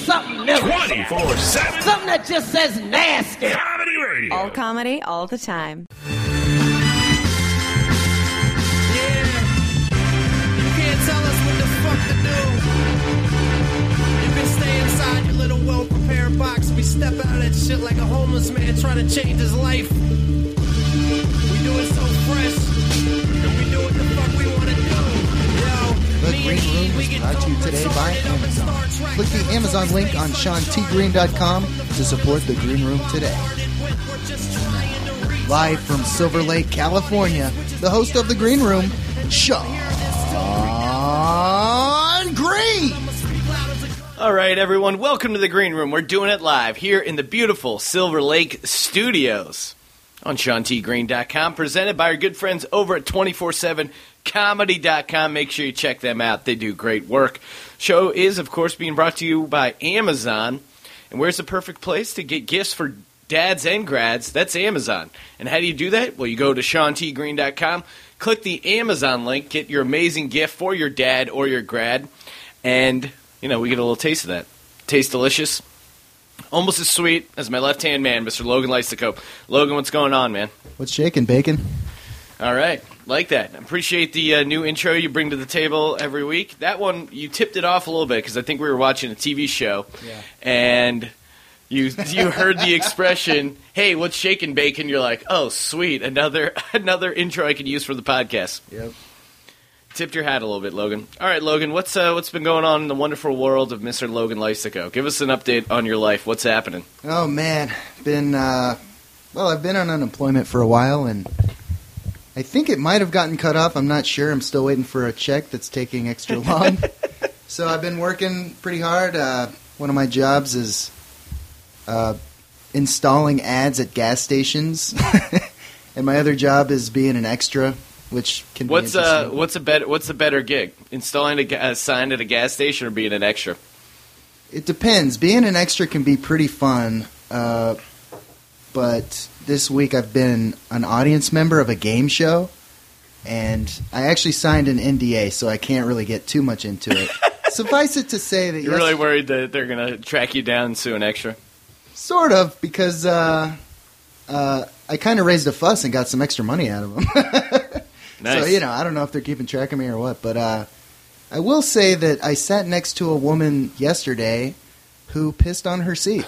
something new. 24 7 Something that just says nasty. Comedy Radio. All comedy, all the time. Yeah You can't tell us what the fuck to do. You can stay inside your little well-prepared box. We step out of that shit like a homeless man trying to change his life. Green Room we is brought to you today by Amazon. Click the Amazon link on SeanTGreen.com to support the Green Room today. Live from Silver Lake, California, the host of the Green Room, Sean Green. All right, everyone, welcome to the Green Room. We're doing it live here in the beautiful Silver Lake Studios on SeanTGreen.com, presented by our good friends over at 247comedy.com. Make sure you check them out. They do great work. Show is, of course, being brought to you by Amazon. And where's the perfect place to get gifts for dads and grads? That's Amazon. And how do you do that? Well, you go to SeanTGreen.com, click the Amazon link, get your amazing gift for your dad or your grad, and, you know, we get a little taste of that. Tastes delicious. Almost as sweet as my left hand man, Mr. Logan Lysicope. Logan, what's going on, man? What's shaking, Bacon? All right, like that. I appreciate the uh, new intro you bring to the table every week. That one you tipped it off a little bit because I think we were watching a TV show, Yeah. and you you heard the expression, "Hey, what's shaking, bacon?" You're like, "Oh, sweet, another another intro I could use for the podcast." Yep. Tipped your hat a little bit, Logan. All right, Logan, what's uh, what's been going on in the wonderful world of Mr. Logan Lysico? Give us an update on your life. What's happening? Oh man, been uh, well. I've been on unemployment for a while, and I think it might have gotten cut off. I'm not sure. I'm still waiting for a check that's taking extra long. so I've been working pretty hard. Uh, one of my jobs is uh, installing ads at gas stations, and my other job is being an extra, which can be What's uh what's a better what's a better gig? Installing a, a sign at a gas station or being an extra? It depends. Being an extra can be pretty fun, uh, but this week I've been an audience member of a game show, and I actually signed an NDA, so I can't really get too much into it. Suffice it to say that You're yes- really worried that they're gonna track you down and sue an extra? sort of because uh, uh, I kind of raised a fuss and got some extra money out of them. Nice. So you know, I don't know if they're keeping track of me or what, but uh, I will say that I sat next to a woman yesterday who pissed on her seat.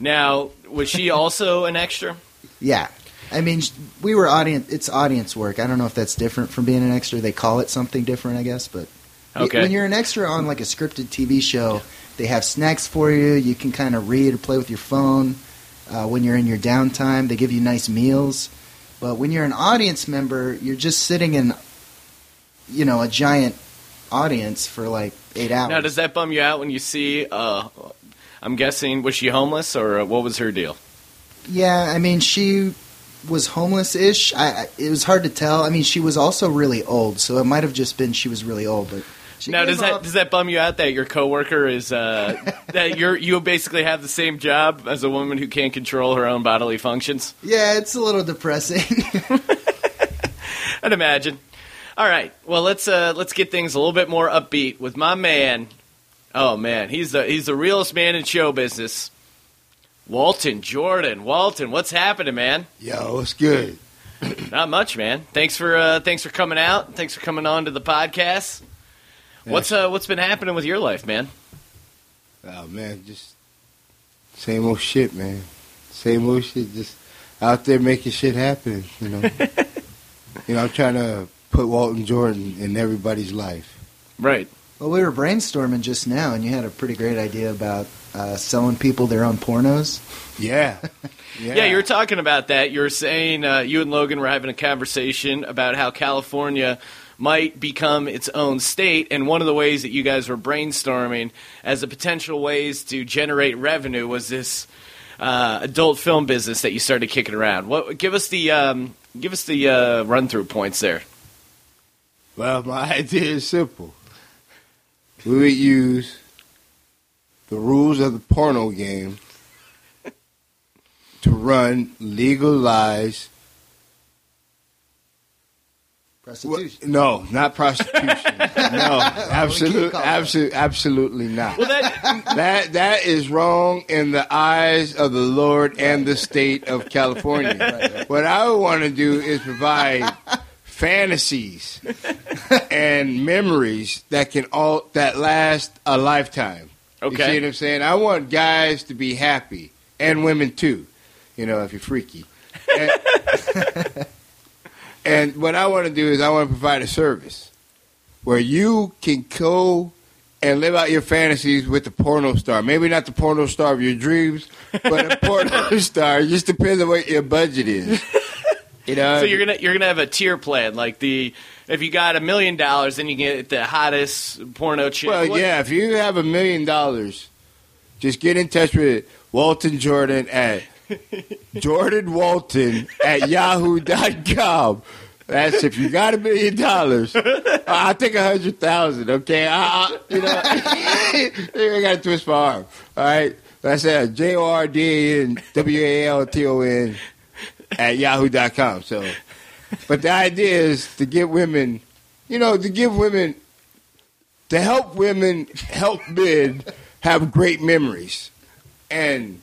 Now, was she also an extra? Yeah. I mean, we were audience. It's audience work. I don't know if that's different from being an extra. They call it something different, I guess. But Okay. when you're an extra on like a scripted TV show, they have snacks for you. You can kind of read or play with your phone. Uh, when you're in your downtime, they give you nice meals. But when you're an audience member, you're just sitting in, you know, a giant audience for like eight hours. Now, does that bum you out when you see? Uh, I'm guessing was she homeless or uh, what was her deal? Yeah, I mean, she was homeless-ish. I, I, it was hard to tell. I mean, she was also really old, so it might have just been she was really old. But she now, does that does that bum you out that your coworker is uh, that you're you basically have the same job as a woman who can't control her own bodily functions? Yeah, it's a little depressing. I'd imagine. All right. Well, let's uh, let's get things a little bit more upbeat with my man. Oh man, he's the he's the realest man in show business. Walton Jordan. Walton, what's happening, man? Yo, what's good? Not much, man. Thanks for uh, thanks for coming out. Thanks for coming on to the podcast. What's uh, what's been happening with your life, man? Oh man, just same old shit, man. Same old shit. Just out there making shit happen. You know. you know, I'm trying to put Walton Jordan in everybody's life. Right. Well, we were brainstorming just now, and you had a pretty great idea about uh, selling people their own pornos. Yeah. Yeah. Yeah, you were talking about that. You were saying uh, you and Logan were having a conversation about how California might become its own state, and one of the ways that you guys were brainstorming as a potential ways to generate revenue was this uh, adult film business that you started kicking around. What? Give us the um, give us the uh, run through points there. Well, my idea is simple. We would use the rules of the porno game to run legalized Prostitution. No, not prostitution. no, absolutely, absolutely, absolutely not. Well, that That that is wrong in the eyes of the Lord and the state of California. What I would want to do is provide fantasies and memories that can all that last a lifetime. You Okay. see what I'm saying? I want guys to be happy and women too. You know, if you're freaky. And, and what I want to do is I want to provide a service where you can go and live out your fantasies with the porno star. Maybe not the porno star of your dreams, but a porno star. It just depends on what your budget is. You know, so you're gonna you're gonna have a tier plan like the if you got a million dollars then you get the hottest porno chick. Well, What- yeah, if you have a million dollars, just get in touch with Walton Jordan at Jordan Walton at yahoo.com. That's if you got a million dollars. I think a hundred thousand. Okay, you know, I got to twist my arm. All right, that's it. J O R D A N W A L T O N at yahoo.com. So, but the idea is to give women, you know, to give women to help women help men have great memories and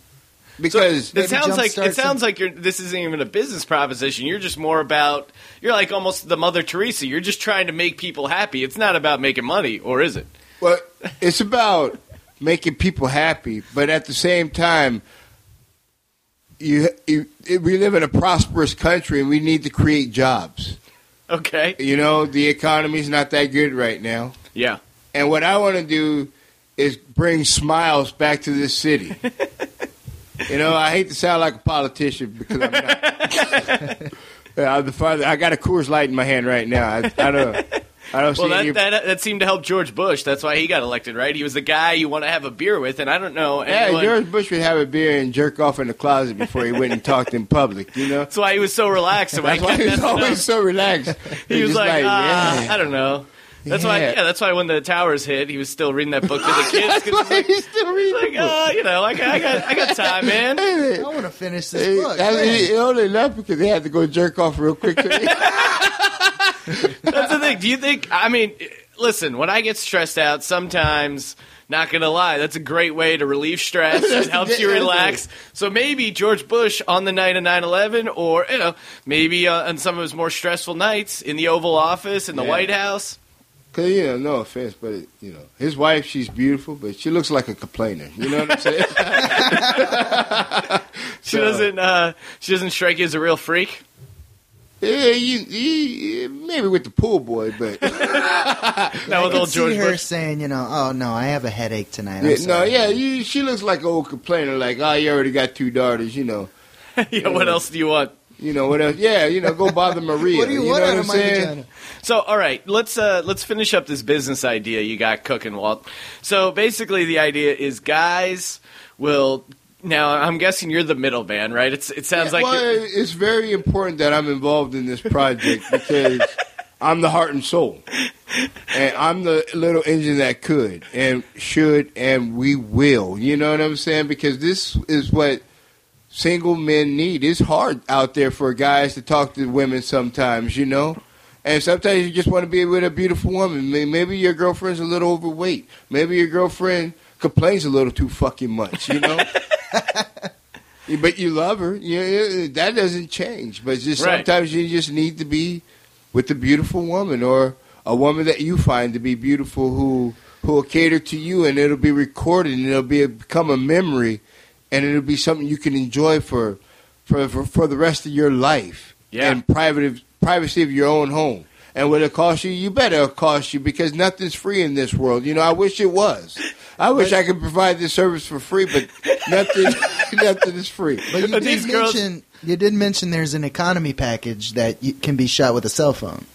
because It sounds like it sounds like you're. This isn't even a business proposition. You're just more about. You're like almost the Mother Teresa. You're just trying to make people happy. It's not about making money, or is it? well, it's about making people happy but at the same time you, you we live in a prosperous country and we need to create jobs Okay. you know the economy's not that good right now Yeah. and what i want to do is bring smiles back to this city you know i hate to sound like a politician because i'm not I'm the father. I got a Coors Light in my hand right now. I, I don't. I don't Well, see any. that, that that seemed to help George Bush. That's why he got elected, right? He was the guy you want to have a beer with, and I don't know. yeah, George Bush would have a beer and jerk off in the closet before he went and talked in public. You know, That's why he was so relaxed. that's why he was up, always so relaxed. he was just like, ah, yeah. I don't know. That's why, Yeah. yeah, that's why when the towers hit, he was still reading that book to the kids. That's 'cause why he's like, he's still reading. like, the book. uh, you know, like I got, I got time, man. I want to finish He, this book. that- he- Man. he only left because he had to go jerk off real quick. That's the thing. Do you think? I mean, listen. When I get stressed out, sometimes. Not gonna lie, that's a great way to relieve stress. It helps you relax. So maybe George Bush on the night of 9/11, or you know, maybe uh, on some of his more stressful nights in the Oval Office, in the Yeah. White House. Cause you know, no offense, but it, you know, his wife, she's beautiful, but she looks like a complainer. You know what I'm saying? She So- doesn't. Uh, she doesn't strike you as a real freak. yeah, you, you, maybe with the pool boy, but Not I with can old see George her Bush. saying, you know, oh no, I have a headache tonight. Yeah, no, yeah, you, she looks like an old complainer. Like, oh, you already got two daughters. You know, yeah, what else do you want? You know what else? Yeah, you know, go bother Maria. What do you, know want what out I'm of my saying? vagina? So, all right, let's uh, let's finish up this business idea you got cooking, Walt. So, basically, the idea is guys will. Now, I'm guessing you're the middleman, right? It's it sounds like well, you're- it's very important that I'm involved in this project because I'm the heart and soul, and I'm the little engine that could and should and we will. You know what I'm saying? Because this is what single men need. It's hard out there for guys to talk to women sometimes. You know. And sometimes you just want to be with a beautiful woman. Maybe your girlfriend's a little overweight. Maybe your girlfriend complains a little too fucking much. You know. But you love her. Yeah, yeah, that doesn't change. But just Right. sometimes you just need to be with a beautiful woman or a woman that you find to be beautiful who who will cater to you and it'll be recorded and it'll be become a memory and it'll be something you can enjoy for for for, for the rest of your life Yeah. and private privacy of your own home. And will it cost you? You better cost you because nothing's free in this world. You know, I wish it was. I wish I could provide this service for free, but nothing nothing is free. But you But did these girls- mention you did mention there's an economy package that you, can be shot with a cell phone.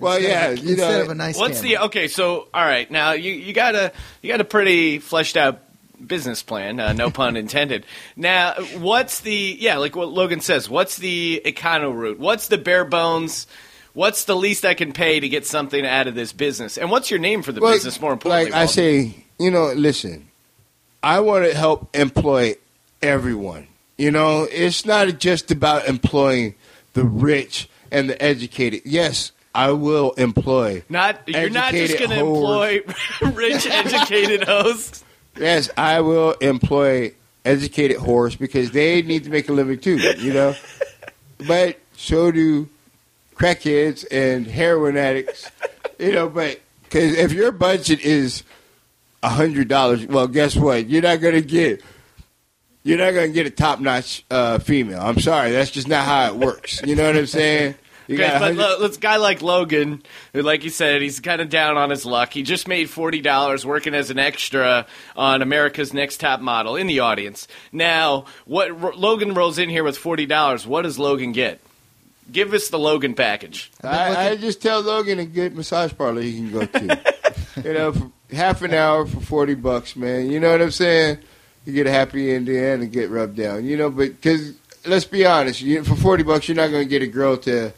Well, Instead yeah, of, you instead know, of a nice. What's camera. the okay? So, all right, now you you got a you got a pretty fleshed out business plan, uh, no pun intended. Now, what's the yeah, like what Logan says? What's the econo route? What's the bare bones? What's the least I can pay to get something out of this business? And what's your name for the Well, business? More importantly, like I Walt? say, you know, listen, I want to help employ everyone. You know, it's not just about employing the rich and the educated. Yes, I will employ. Not you're not just going to employ rich, educated hosts. Yes, I will employ educated whores because they need to make a living too, you know. But so do crackheads and heroin addicts, you know. But because if your budget is a hundred dollars, well, guess what? You're not gonna get. You're not gonna get a top notch uh, female. I'm sorry, that's just not how it works. You know what I'm saying? You Okay, but 100 lo- let's guy like Logan, who, like you said, he's kind of down on his luck. He just made forty dollars working as an extra on America's Next Top Model in the audience. Now, what R- Logan rolls in here with forty dollars? What does Logan get? Give us the Logan package. I, I just tell Logan a good massage parlor he can go to. you know, for half an hour for forty bucks, man. You know what I'm saying? You get a happy ending and get rubbed down. You know, but because let's be honest, you, for forty bucks, you're not going to get a girl to.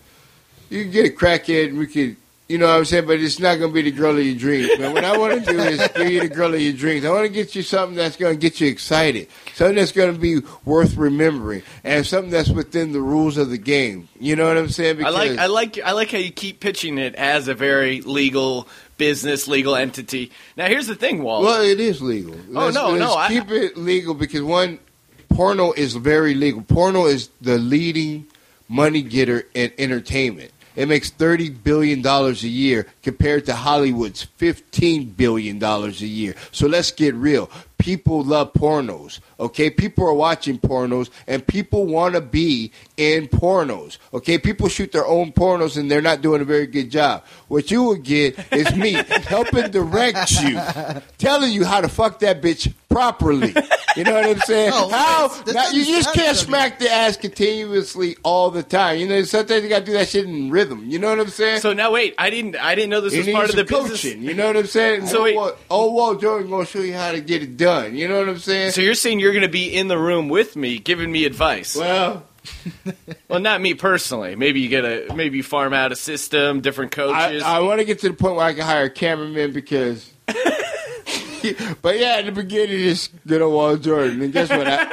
You can get a crackhead, and we could. You know what I'm saying? But it's not going to be the girl of your dreams, man. What I want to do is give you the girl of your dreams. I want to get you something that's going to get you excited, something that's going to be worth remembering, and something that's within the rules of the game. You know what I'm saying? I like, I like, I like how you keep pitching it as a very legal business, legal entity. Now, here's the thing, Walt. Well, it is legal. Oh, Let's- no, let's no, I- keep it legal because one, porno is very legal. Porno is the leading money getter in entertainment. It makes thirty billion dollars a year compared to Hollywood's fifteen billion dollars a year. So let's get real. People love pornos. Okay, people are watching pornos, and people want to be in pornos. Okay, people shoot their own pornos, and they're not doing a very good job. What you will get is me helping direct you, telling you how to fuck that bitch properly. You know what I'm saying? No, how? that's- Now, you just can't smack the ass continuously all the time. You know, sometimes you got to do that shit in rhythm. You know what I'm saying? so now, wait, I didn't, I didn't know this You was part of some the business. coaching. You know what I'm saying? So oh, wait- Walt, oh, Walt Jordan gonna show you how to get it done. You know what I'm saying? So you're saying you're going to be in the room with me, giving me advice? well, Well, not me personally. Maybe you get a maybe you farm out a system, different coaches. I want to get to the point where I can hire a cameraman because. but yeah, in the beginning, just good old Walt Jordan. And guess what? I,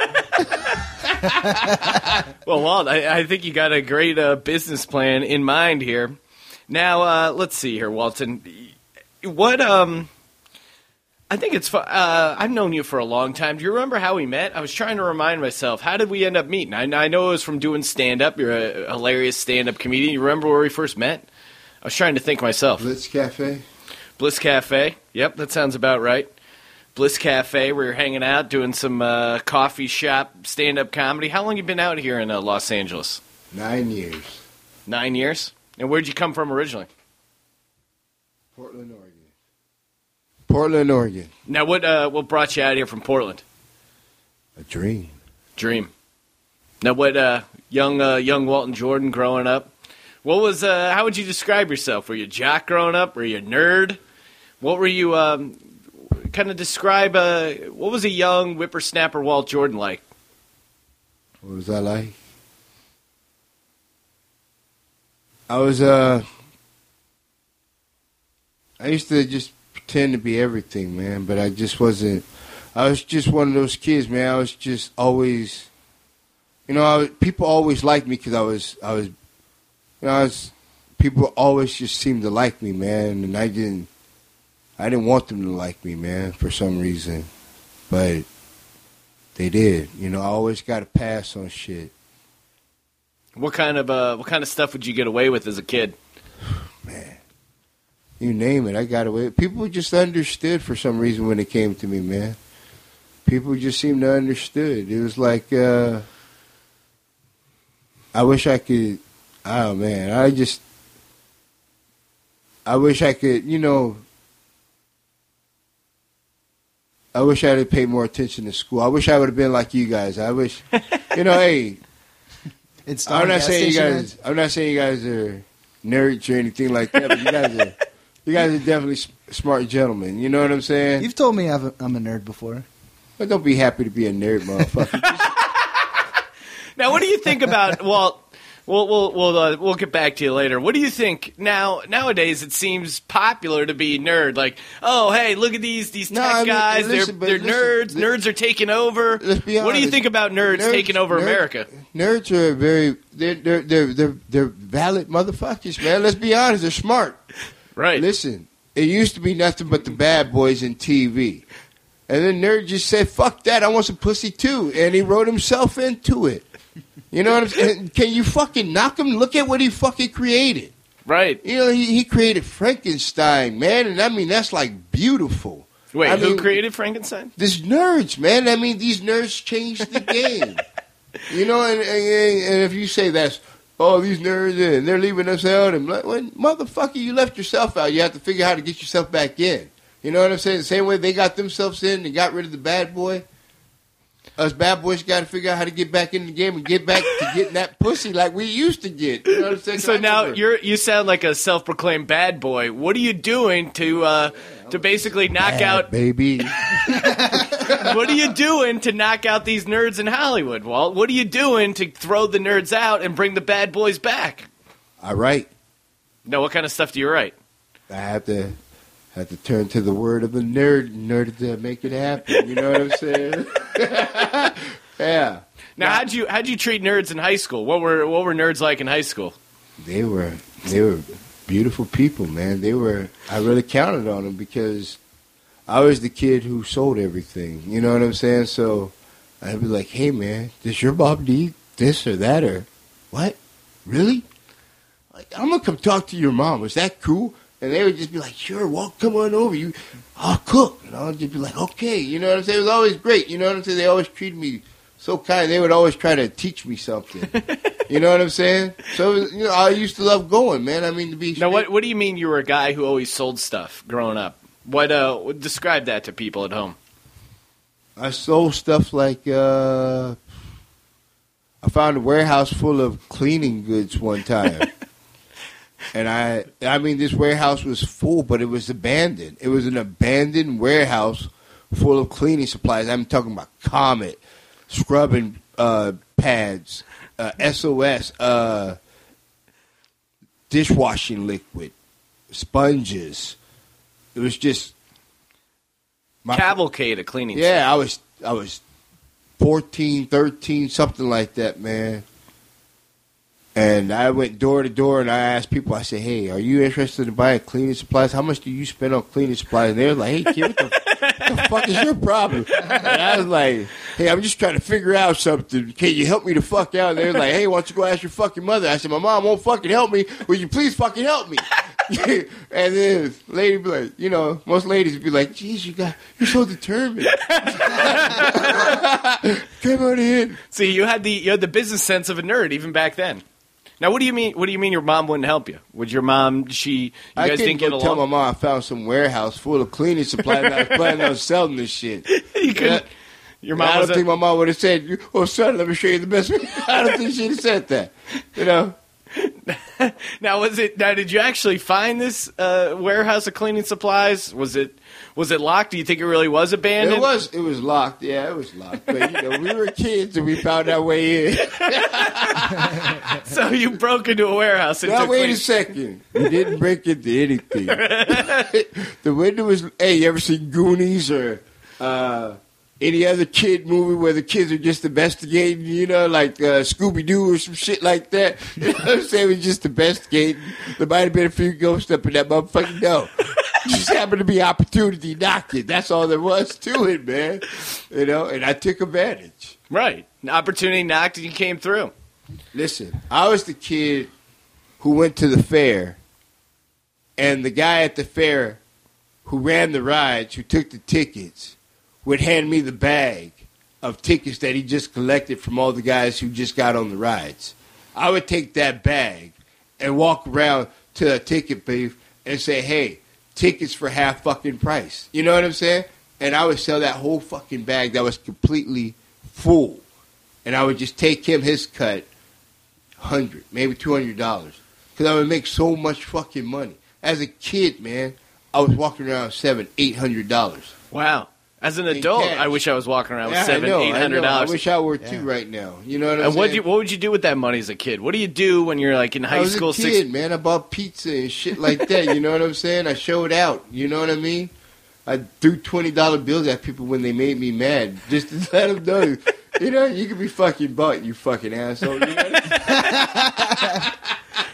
well, Walt, I, I think you got a great uh, business plan in mind here. Now, uh, let's see here, Walton. What um. I think it's. fu- Uh, I've known you for a long time. Do you remember how we met? I was trying to remind myself. How did we end up meeting? I, I know it was from doing stand up. You're a hilarious stand up comedian. You remember where we first met? I was trying to think myself. Blitz Cafe. Bliss Cafe. Yep, that sounds about right. Bliss Cafe, where you're hanging out, doing some uh, coffee shop stand up comedy. How long you been out here in uh, Los Angeles? Nine years. Nine years. And where'd you come from originally? Portland, Oregon. Portland, Oregon. Now, what uh, what brought you out here from Portland? A dream. Dream. Now, what uh, young uh, young Walton Jordan growing up? What was? Uh, how would you describe yourself? Were you a jock growing up? Were you a nerd? What were you? Um, kind of describe. Uh, what was a young whippersnapper Walt Jordan like? What was I like? I was uh I used to just pretend to be everything, man, but I just wasn't I was just one of those kids, man. I was just always you know, I was, people always liked me cuz I was I was you know, I was people always just seemed to like me, man, and I didn't I didn't want them to like me, man, for some reason. But they did. You know, I always got a pass on shit. What kind of uh, what kind of stuff would you get away with as a kid? You name it, I got away. People just understood for some reason when it came to me, man. People just seemed to understood. It was like uh I wish I could oh man, I just I wish I could, you know I wish I had paid more attention to school. I wish I would have been like you guys. I wish you know, hey, It's I'm not saying you guys. I'm not saying you guys are nerds or anything like that. But you guys are. You guys are definitely smart gentlemen. You know what I'm saying? You've told me I've, I'm a nerd before. But don't be happy to be a nerd, motherfucker. Now, what do you think about Walt? We'll we'll we'll uh, we'll get back to you later. What do you think now? Nowadays, it seems popular to be nerd. Like, oh, hey, look at these these tech No, I mean, guys. listen, they're they're listen, nerds. li- nerds are taking over. Let's be What do you think about nerds, Nerds- taking over nerd- America? Nerds are very they're they're they're they're, they're valid motherfuckers, man. Let's be honest, they're smart. Right. Listen, it used to be nothing but the bad boys in TV. And then Nerd just said, fuck that, I want some pussy too. And he wrote himself into it. You know what I'm saying? Can you fucking knock him? Look at what he fucking created. Right. You know, he, he created Frankenstein, man, and I mean, that's like beautiful. Wait, I who mean, created Frankenstein? This nerds, man. I mean, these nerds changed the game. you know, and, and, and if you say that's, oh, these nerds, and they're leaving us out, and like, motherfucker, you left yourself out. You have to figure out how to get yourself back in. You know what I'm saying? The same way they got themselves in and got rid of the bad boy. Us bad boys got to figure out how to get back in the game and get back to getting that pussy like we used to get. You know what I'm? So I now remember- you're you sound like a self-proclaimed bad boy. What are you doing to uh, to basically knock out? baby. What are you doing to knock out these nerds in Hollywood, Walt? What are you doing to throw the nerds out and bring the bad boys back? I write. No, what kind of stuff do you write? I have to have to turn to the word of the nerd in order to make it happen. You know what I'm saying? yeah. Now, how'd you how'd you treat nerds in high school? What were what were nerds like in high school? They were they were beautiful people, man. They were I really counted on them because I was the kid who sold everything. You know what I'm saying? So I'd be like, "Hey, man, does your mom need this or that or what? Really? Like, I'm gonna come talk to your mom. Is that cool?" And they would just be like, "Sure, well, come on over. You, I'll cook." And I'll just be like, "Okay." You know what I'm saying? It was always great. You know what I'm saying? They always treated me so kind. They would always try to teach me something. you know what I'm saying? So you know, I used to love going, man. I mean, to be Now, what what do you mean you were a guy who always sold stuff growing up? What uh describe that to people at home? I sold stuff like uh, I found a warehouse full of cleaning goods one time. and I I mean this warehouse was full but it was abandoned. It was an abandoned warehouse full of cleaning supplies. I'm talking about Comet, scrubbing uh, pads, uh, SOS, uh, dishwashing liquid, sponges. It was just my Cavalcade of cleaning. yeah, I was I was 14, 13, something like that, man. And I went door to door and I asked people, I said, Hey, are you interested in buying cleaning supplies? How much do you spend on cleaning supplies? And they were like, Hey kid, what the, what the fuck is your problem? And I was like, Hey, I'm just trying to figure out something. Can you help me to fuck out? And they were like, Hey, why don't you go ask your fucking mother? I said, My mom won't fucking help me. Will you please fucking help me? and then lady be like, you know, most ladies would be like, "Jeez, you got, you're so determined." Come on in. See, you had the you had the business sense of a nerd even back then. Now, what do you mean? What do you mean your mom wouldn't help you? Would your mom? She you I guys couldn't didn't get go tell my mom I found some warehouse full of cleaning supplies and I was planning on selling this shit. you couldn't. Your mom I don't was think my mom would have said, "Oh, son, let me show you the best." I don't think she'd have said that. You know, now was it? Now did you actually find this uh, warehouse of cleaning supplies? Was it was it locked? Do you think it really was abandoned? it was it was locked. Yeah, it was locked. But you know, we were kids and we found our way in. So you broke into a warehouse and Now wait clean- a second. We didn't break into anything. the window was. Hey, you ever seen Goonies or uh, any other kid movie where the kids are just investigating? You know, like uh, Scooby Doo or some shit like that. You know what I'm saying? Was just investigating. There might have been a few ghosts up in that motherfucking no. Just happened to be opportunity knocking. That's all there was to it, man. You know, and I took advantage. right. An opportunity knocked and you came through. Listen, I was the kid who went to the fair, and the guy at the fair who ran the rides, who took the tickets, would hand me the bag of tickets that he just collected from all the guys who just got on the rides. I would take that bag and walk around to a ticket booth and say, hey, tickets for half fucking price. You know what I'm saying? And I would sell that whole fucking bag that was completely full. And I would just take him his cut hundred, maybe two hundred dollars, because I would make so much fucking money. As a kid, man, I was walking around seven, eight hundred dollars. Wow. As an In adult, cash. I wish I was walking around Yeah, with seven, I know, eight I, hundred know. I dollars. wish I were too Yeah. right now. You know what I'm And what saying? you, what would you do with that money as a kid? What do you do when you're like in high I was school? a six- kid, man. I bought pizza and shit like that. You know what I'm saying? I showed out. You know what I mean? I threw twenty dollar bills at people when they made me mad, just to let them know. You know, you could be fucking bought, you fucking asshole. You know?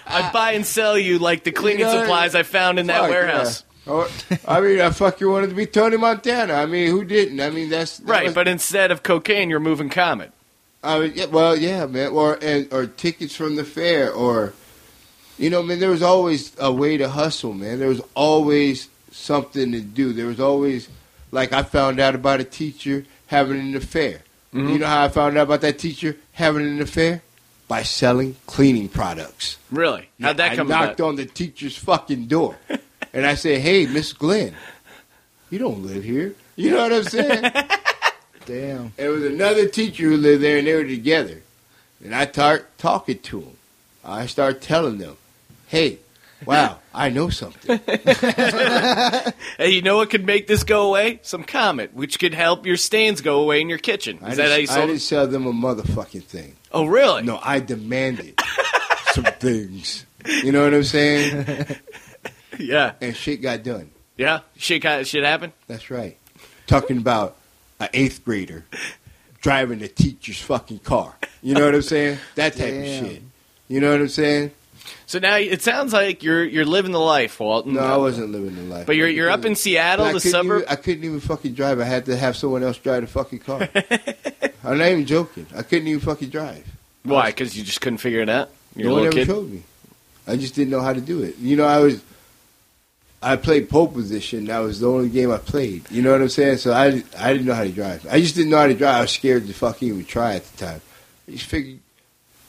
I'd buy and sell you like the cleaning You know, supplies I found in that warehouse. yeah. Or, I mean, I fucking wanted to be Tony Montana. I mean, who didn't? I mean, that's that Right, was- but instead of cocaine, you're moving Comet. I mean, yeah, well, yeah, man, or and, or tickets from the fair, or you know, man, there was always a way to hustle, man. There was always something to do. There was always, like, I found out about a teacher having an affair. Mm-hmm. You know how I found out about that teacher having an affair? By selling cleaning products. Really? How'd that I come knocked about? on the teacher's fucking door, and I said, "Hey, Miss Glenn, you don't live here." You know what I'm saying? Damn. There was another teacher who lived there, and they were together. And I start talking to them. I start telling them, "Hey, wow, I know something." Hey, you know what could make this go away? Some Comet, which could help your stains go away in your kitchen. I Is that how you didn't, I didn't sell them a motherfucking thing. Oh, really? No, I demanded some things. You know what I'm saying? Yeah, And shit got done. yeah. Shit, got, shit happened. That's right. Talking about an eighth grader driving the teacher's fucking car. You know what I'm saying? That type Damn. of shit. You know what I'm saying? So now it sounds like you're you're living the life, Walton. No, I wasn't living the life. But you're you're up in Seattle, I the couldn't suburb. Even, I couldn't even fucking drive. I had to have someone else drive the fucking car. I'm not even joking. I couldn't even fucking drive. Why? Because you just couldn't figure it out. You're no a one little ever kid. showed me. I just didn't know how to do it. You know, I was. I played pole position. That was the only game I played. You know what I'm saying? So I, I didn't know how to drive. I just didn't know how to drive. I was scared to fucking even try at the time. I just figured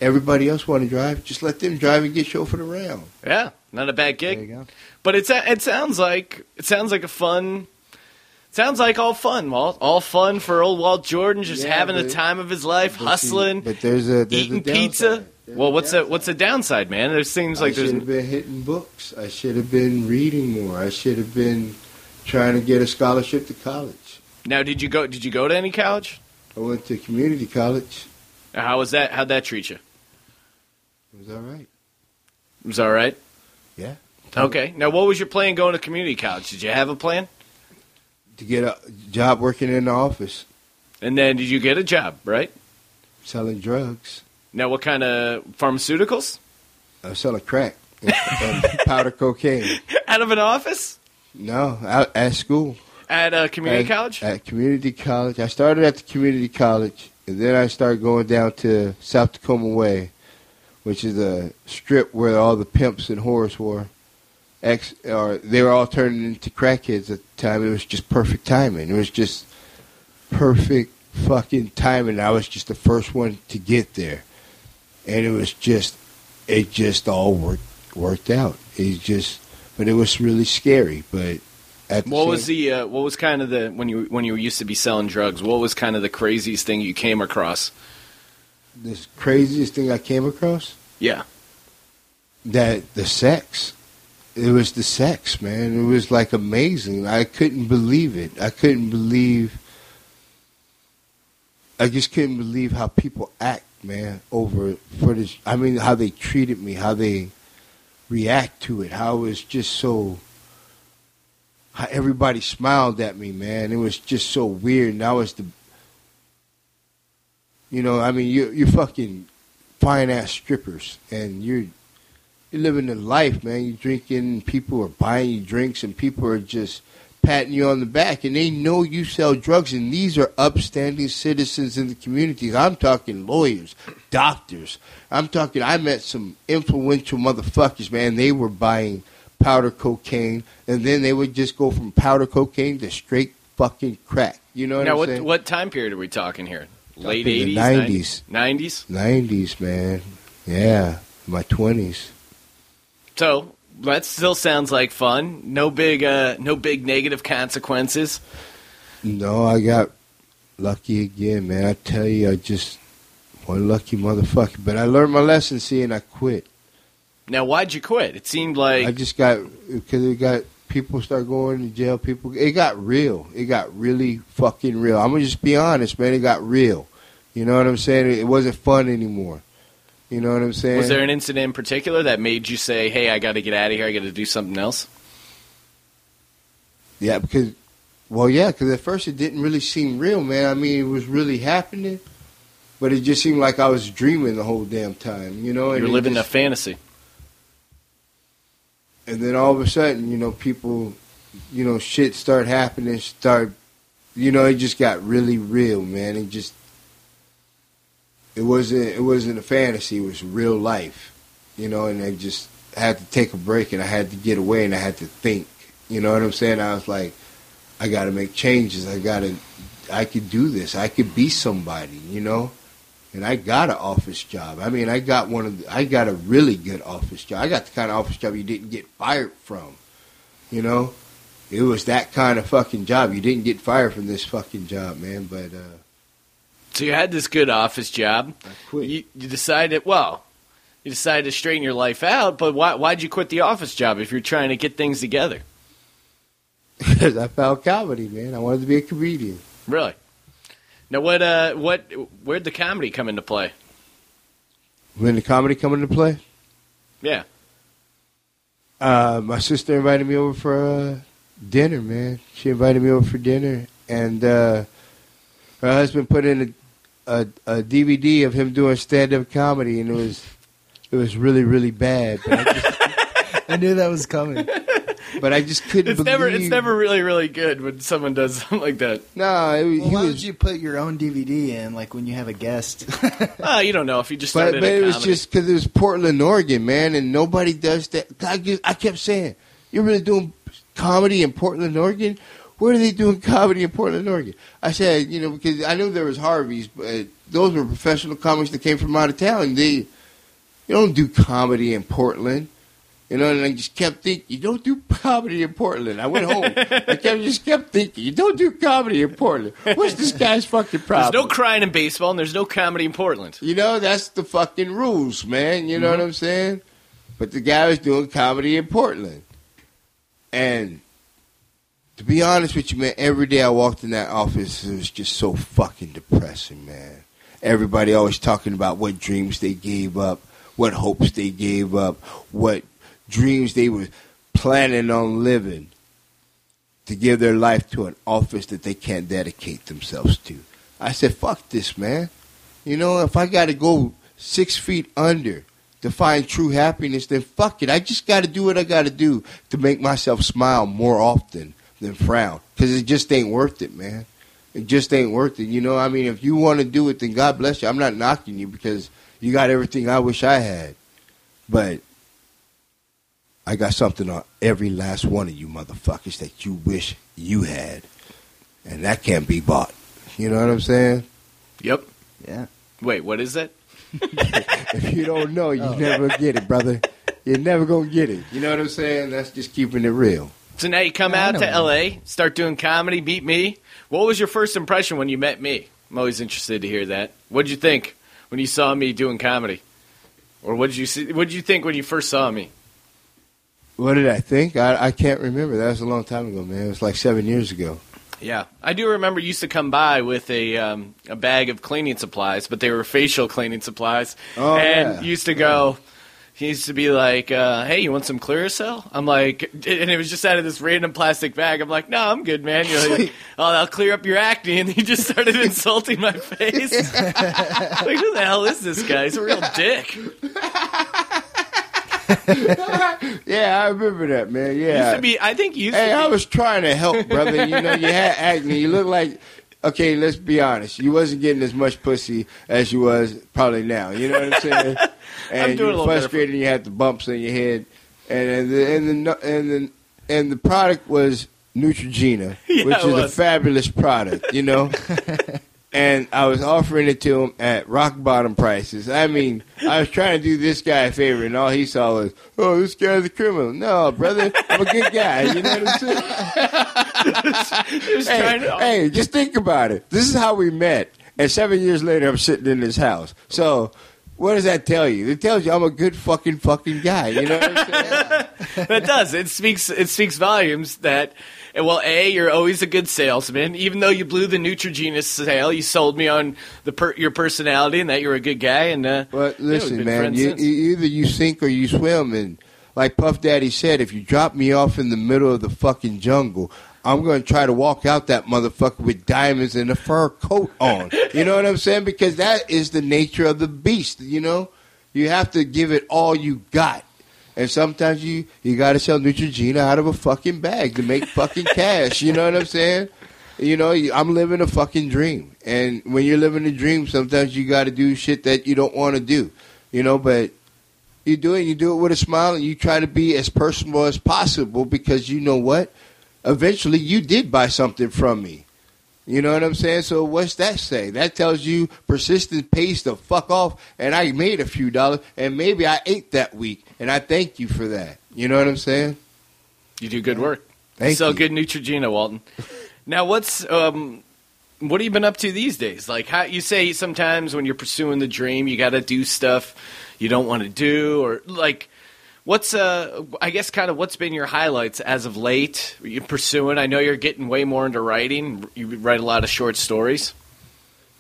everybody else want to drive. Just let them drive and get chauffeured around. Yeah, not a bad There gig. you go. But it's it sounds like it sounds like a fun. Sounds like all fun, Walt. All fun for old Walt Jordan, just Yeah, having the time of his life, But see, hustling, But there's a there's eating a pizza. There's Well, what's the downside. what's the downside, man? There seems I like there's should have been hitting books. I should have been reading more. I should have been trying to get a scholarship to college. now. Did you go? Did you go to any college? I went to community college. How was that? How'd that treat you? It was all right. It was all right. Yeah. Okay. Now, what was your plan going to community college? Did you have a plan? To get a job working in the office, And then did you get a job? Right. selling drugs. Now, what kind of pharmaceuticals? I was selling crack and, and powder cocaine. Out of an office No, out at school. at a community at, college? At community college. I started at the community college, and then I started going down to South Tacoma Way, which is a strip where all the pimps and whores were. Ex, or they were all turning into crackheads at the time. It was just perfect timing. It was just perfect fucking timing. I was just the first one to get there, and it was just, it just all worked worked out. It just, but it was really scary. But at the What same was the uh, what was kind of the when you when you used to be selling drugs? What was kind of the craziest thing you came across? The craziest thing I came across? Yeah. That the sex. It was the sex, man. It was like amazing. I couldn't believe it. I couldn't believe. I just couldn't believe how people act, man, over for this. I mean, how they treated me, how they react to it, how it was just so. How everybody smiled at me, man. It was just so weird. And I was the. You know, I mean, you you fucking fine ass strippers, and you're you're living the life, man. You're drinking, people are buying you drinks, and people are just patting you on the back, and they know you sell drugs, and these are upstanding citizens in the communities. I'm talking lawyers, doctors. I'm talking. I met some influential motherfuckers, man. They were buying powder cocaine, and then they would just go from powder cocaine to straight fucking crack. You know what now, I'm what saying? what time period are we talking here? Late in the eighties, 90s. nineties. Nineties, man. Yeah, my twenties. So that still sounds like fun. No big uh, no big negative consequences. No, I got lucky again, man. I tell you, I just one lucky motherfucker. But I learned my lesson, see, and I quit. Now, why'd you quit? It seemed like I just got because it got people start going to jail. People, it got real. It got really fucking real. I'm gonna just be honest, man. It got real. You know what I'm saying? It wasn't fun anymore. You know what I'm saying? Was there an incident in particular that made you say, "Hey, I got to get out of here. I got to do something else"? Yeah, because, well, yeah, because at first it didn't really seem real, man. I mean, it was really happening, but it just seemed like I was dreaming the whole damn time, you know. and You're living just- a fantasy. and then all of a sudden, you know, people, you know, shit start happening, start, you know, it just got really real, man. It just, it wasn't, it wasn't a fantasy. It was real life, you know. And I just had to take a break, and I had to get away, and I had to think. You know what I'm saying? I was like, I got to make changes. I got to, I could do this. I could be somebody, you know. And I got an office job. I mean, I got one of, the, I got a really good office job. I got the kind of office job you didn't get fired from. You know, it was that kind of fucking job. You didn't get fired from this fucking job, man. But uh, So you had this good office job. I quit. You, you decided, well, you decided to straighten your life out. But why? Why'd you quit the office job if you're trying to get things together? because I found comedy, man. I wanted to be a comedian. Really? Now, what? Uh, what? Where'd the comedy come into play? When the comedy come into play, Yeah. uh, my sister invited me over for uh, dinner, man. She invited me over for dinner, and uh, her husband put in a, a, a DVD of him doing stand up comedy, and it was it was really really bad. But I just, I knew that was coming. but I just couldn't. It's never. It's never really, really good when someone does something like that. No, it, Well, he why was. would you put your own DVD in, like when you have a guest? Ah, you don't know if you just But, started but a it was just because it was Portland, Oregon, man, and nobody does that. I, I kept saying, "You're really doing comedy in Portland, Oregon? Where are they doing comedy in Portland, Oregon?" I said, "You know, because I knew there was Harvey's, but uh, those were professional comics that came from out of town. They, you don't do comedy in Portland." You know, and I just kept thinking, you don't do comedy in Portland. I went home. I kept, just kept thinking, you don't do comedy in Portland. What's this guy's fucking problem? There's no crying in baseball, and there's no comedy in Portland. You know, that's the fucking rules, man. You know mm-hmm. what I'm saying? But the guy was doing comedy in Portland. And to be honest with you, man, every day I walked in that office, it was just so fucking depressing, man. Everybody always talking about what dreams they gave up, what hopes they gave up, what dreams they were planning on living to give their life to an office that they can't dedicate themselves to. I said, fuck this, man. You know, if I got to go six feet under to find true happiness, then fuck it. I just got to do what I got to do to make myself smile more often than frown. Because it just ain't worth it, man. It just ain't worth it. You know, I mean, if you want to do it, then God bless you. I'm not knocking you because you got everything I wish I had. But I got something on every last one of you motherfuckers that you wish you had. And that can't be bought. You know what I'm saying? Yep. yeah. Wait, what is that? If you don't know, you Oh. never get it, brother. You're never gonna get it. You know what I'm saying? That's just keeping it real. So now you come Yeah, out to. L.A., start doing comedy, meet me. What was your first impression when you met me? I'm always interested to hear that. What did you think when you saw me doing comedy? Or what did you see? What did you think when you first saw me? What did I think? I, I can't remember. That was a long time ago, man. It was like seven years ago. Yeah, I do remember you used to come by with a um, a bag of cleaning supplies, but they were facial cleaning supplies. Oh, and yeah. used to go. He used to be like, uh, "Hey, you want some Clearasil?" I'm like, and it was just out of this random plastic bag. I'm like, "No, I'm good, man." You're like, "Oh, that'll clear up your acne," and he just started insulting my face. like, who the hell is this guy? He's a real dick. Yeah, I remember that, man. Yeah, Used to be, I think you used Hey, I was trying to help, brother. You know, you had acne. You look like. Okay, let's be honest. You wasn't getting as much pussy as you was probably now. You know what I'm saying? And doing a you little were better frustrated. and You had the bumps in your head, and and the and the and the, and the product was Neutrogena, Yeah, which is a fabulous product. You know. And I was offering it to him at rock bottom prices. I mean, I was trying to do this guy a favor, and all he saw was, "Oh, this guy's a criminal." No, brother, I'm a good guy. You know what I'm saying? just hey, to. hey, just think about it. This is how we met, and seven years later, I'm sitting in his house. So, What does that tell you? It tells you I'm a good fucking fucking guy. You know what I'm saying? that does. It speaks. It speaks volumes that. Well, a you're always a good salesman. Even though you blew the Neutrogena sale, you sold me on the per, your personality and that you're a good guy. And uh, we've listen, been man, you, you, either you sink or you swim, and like Puff Daddy said, if you drop me off in the middle of the fucking jungle, I'm going to try to walk out that motherfucker with diamonds and a fur coat on. you know what I'm saying? Because that is the nature of the beast. You know, you have to give it all you got. And sometimes you you got to sell Neutrogena out of a fucking bag to make fucking cash. You know what I'm saying? You know, I'm living a fucking dream. And when you're living a dream, sometimes you got to do shit that you don't want to do. You know, but you do it, you do it with a smile, and you try to be as personable as possible because you know what? Eventually, you did buy something from me. You know what I'm saying? So what's that say? That tells you persistence pays the fuck off, and I made a few dollars, and maybe I ate that week, and I thank you for that. You know what I'm saying? You do good work. Thank you sell you. good Neutrogena, Walton. now, what's um, what have you been up to these days? Like, how you say sometimes when you're pursuing the dream, you got to do stuff you don't want to do, or like, what's uh, I guess kind of what's been your highlights as of late? You pursuing? I know you're getting way more into writing. You write a lot of short stories.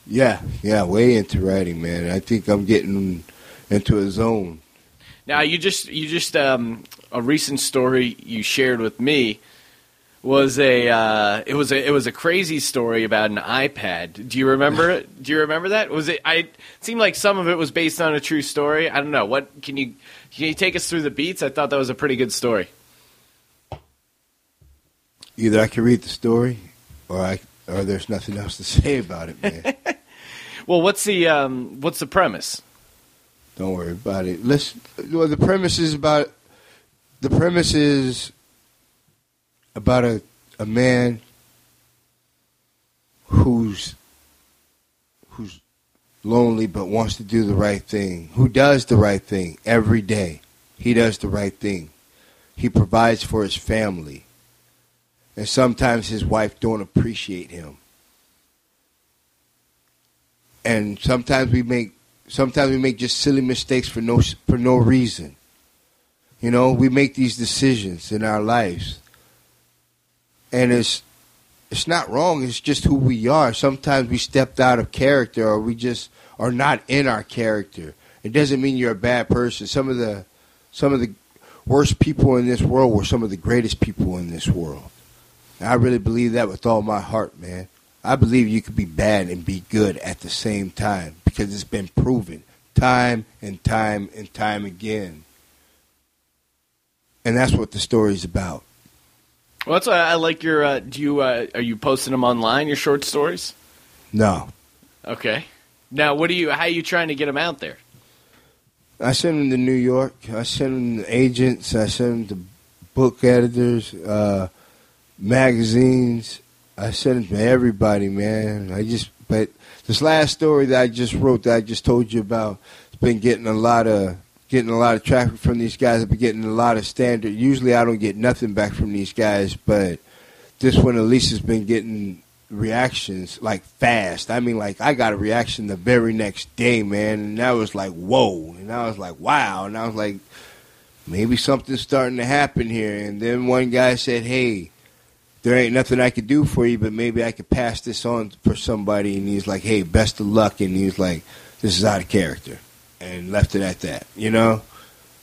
Yeah, yeah, way into writing, man. I think I'm getting into a zone. Now you just you just um, a recent story you shared with me was a uh, it was a it was a crazy story about an iPad. Do you remember it? Do you remember that? Was it? I it seemed like some of it was based on a true story. I don't know. What can you can you take us through the beats? I thought that was a pretty good story. Either I can read the story, or I, or there's nothing else to say about it, man. Well, what's the um, what's the premise? Don't worry about it. Listen, well, the premise is about the premise is about a a man who's who's lonely but wants to do the right thing. Who does the right thing every day? He does the right thing. He provides for his family. And sometimes his wife don't appreciate him. And sometimes we make sometimes we make just silly mistakes for no for no reason. You know, we make these decisions in our lives, and it's it's not wrong. It's just who we are. Sometimes we stepped out of character, or we just are not in our character. It doesn't mean you're a bad person. Some of the some of the worst people in this world were some of the greatest people in this world. And I really believe that with all my heart, man. I believe you could be bad and be good at the same time because it's been proven time and time and time again. And that's what the story's about. Well, that's why I like your. Uh, do you uh, are you posting them online? Your short stories? No. Okay. Now, what are you? How are you trying to get them out there? I send them to New York. I send them to agents. I send them to book editors, uh, magazines. I send them to everybody, man. I just, but this last story that I just wrote, that I just told you about, it's been getting a lot of getting a lot of traffic from these guys. I've been getting a lot of standard. Usually, I don't get nothing back from these guys, but this one, at least has been getting reactions like fast. I mean, like I got a reaction the very next day, man, and that was like whoa, and I was like wow, and I was like maybe something's starting to happen here. And then one guy said, hey. There ain't nothing I could do for you, but maybe I could pass this on for somebody. And he's like, "Hey, best of luck." And he's like, "This is out of character," and left it at that. You know,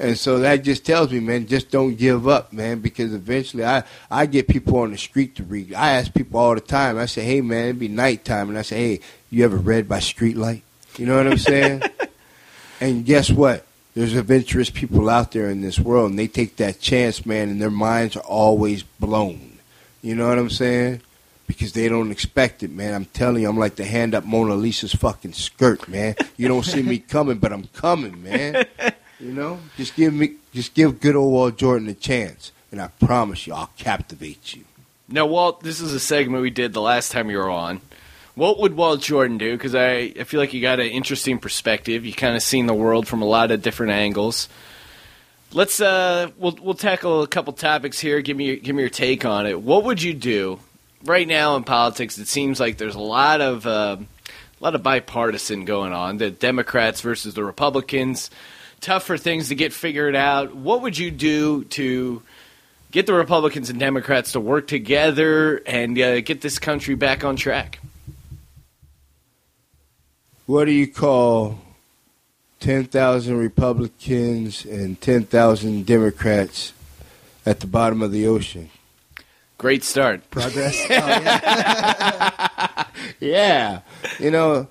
and so that just tells me, man, just don't give up, man, because eventually I, I get people on the street to read. I ask people all the time. I say, hey, man, it'd be nighttime. And I say, hey, you ever read by streetlight? You know what I'm saying? and guess what? There's adventurous people out there in this world, and they take that chance, man, and their minds are always blown. You know what I'm saying? Because they don't expect it, man. I'm telling you, I'm like the hand up Mona Lisa's fucking skirt, man. You don't see me coming, but I'm coming, man. You know, just give me, just give good old Walt Jordan a chance, and I promise you, I'll captivate you. Now, Walt, this is a segment we did the last time you were on. What would Walt Jordan do? Because I, I feel like you got an interesting perspective. You kind of seen the world from a lot of different angles. Let's uh, we'll we'll tackle a couple topics here. Give me give me your take on it. What would you do right now in politics? It seems like there's a lot of uh, a lot of bipartisan going on. The Democrats versus the Republicans. Tough for things to get figured out. What would you do to get the Republicans and Democrats to work together and uh, get this country back on track? What do you call 10,000 Republicans and 10,000 Democrats at the bottom of the ocean? Great start. Progress. Oh, yeah. Yeah. You know,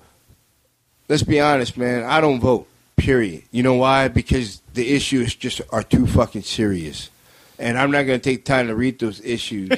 let's be honest, man. I don't vote, period. You know why? Because the issues just are too fucking serious. And I'm not going to take time to read those issues.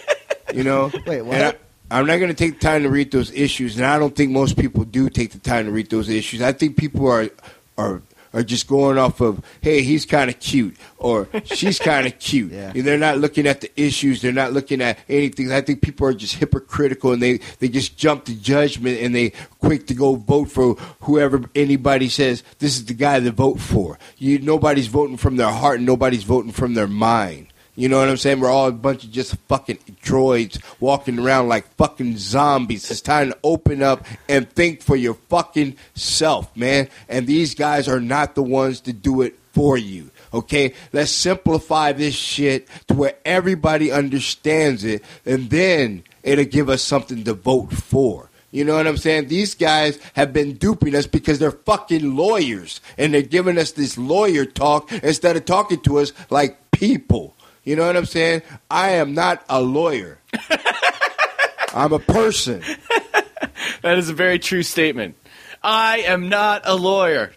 you know? Wait, what? And I, I'm not going to take time to read those issues, and I don't think most people do take the time to read those issues. I think people are are are just going off of, hey, he's kind of cute or she's kind of cute. Yeah. And they're not looking at the issues. They're not looking at anything. I think people are just hypocritical and they, they just jump to judgment and they quick to go vote for whoever anybody says this is the guy to vote for. You nobody's voting from their heart and nobody's voting from their mind. You know what I'm saying? We're all a bunch of just fucking droids walking around like fucking zombies. It's time to open up and think for your fucking self, man. And these guys are not the ones to do it for you. Okay? Let's simplify this shit to where everybody understands it, and then it'll give us something to vote for. You know what I'm saying? These guys have been duping us because they're fucking lawyers and they're giving us this lawyer talk instead of talking to us like people. You know what I'm saying? I am not a lawyer. I'm a person. That is a very true statement. I am not a lawyer.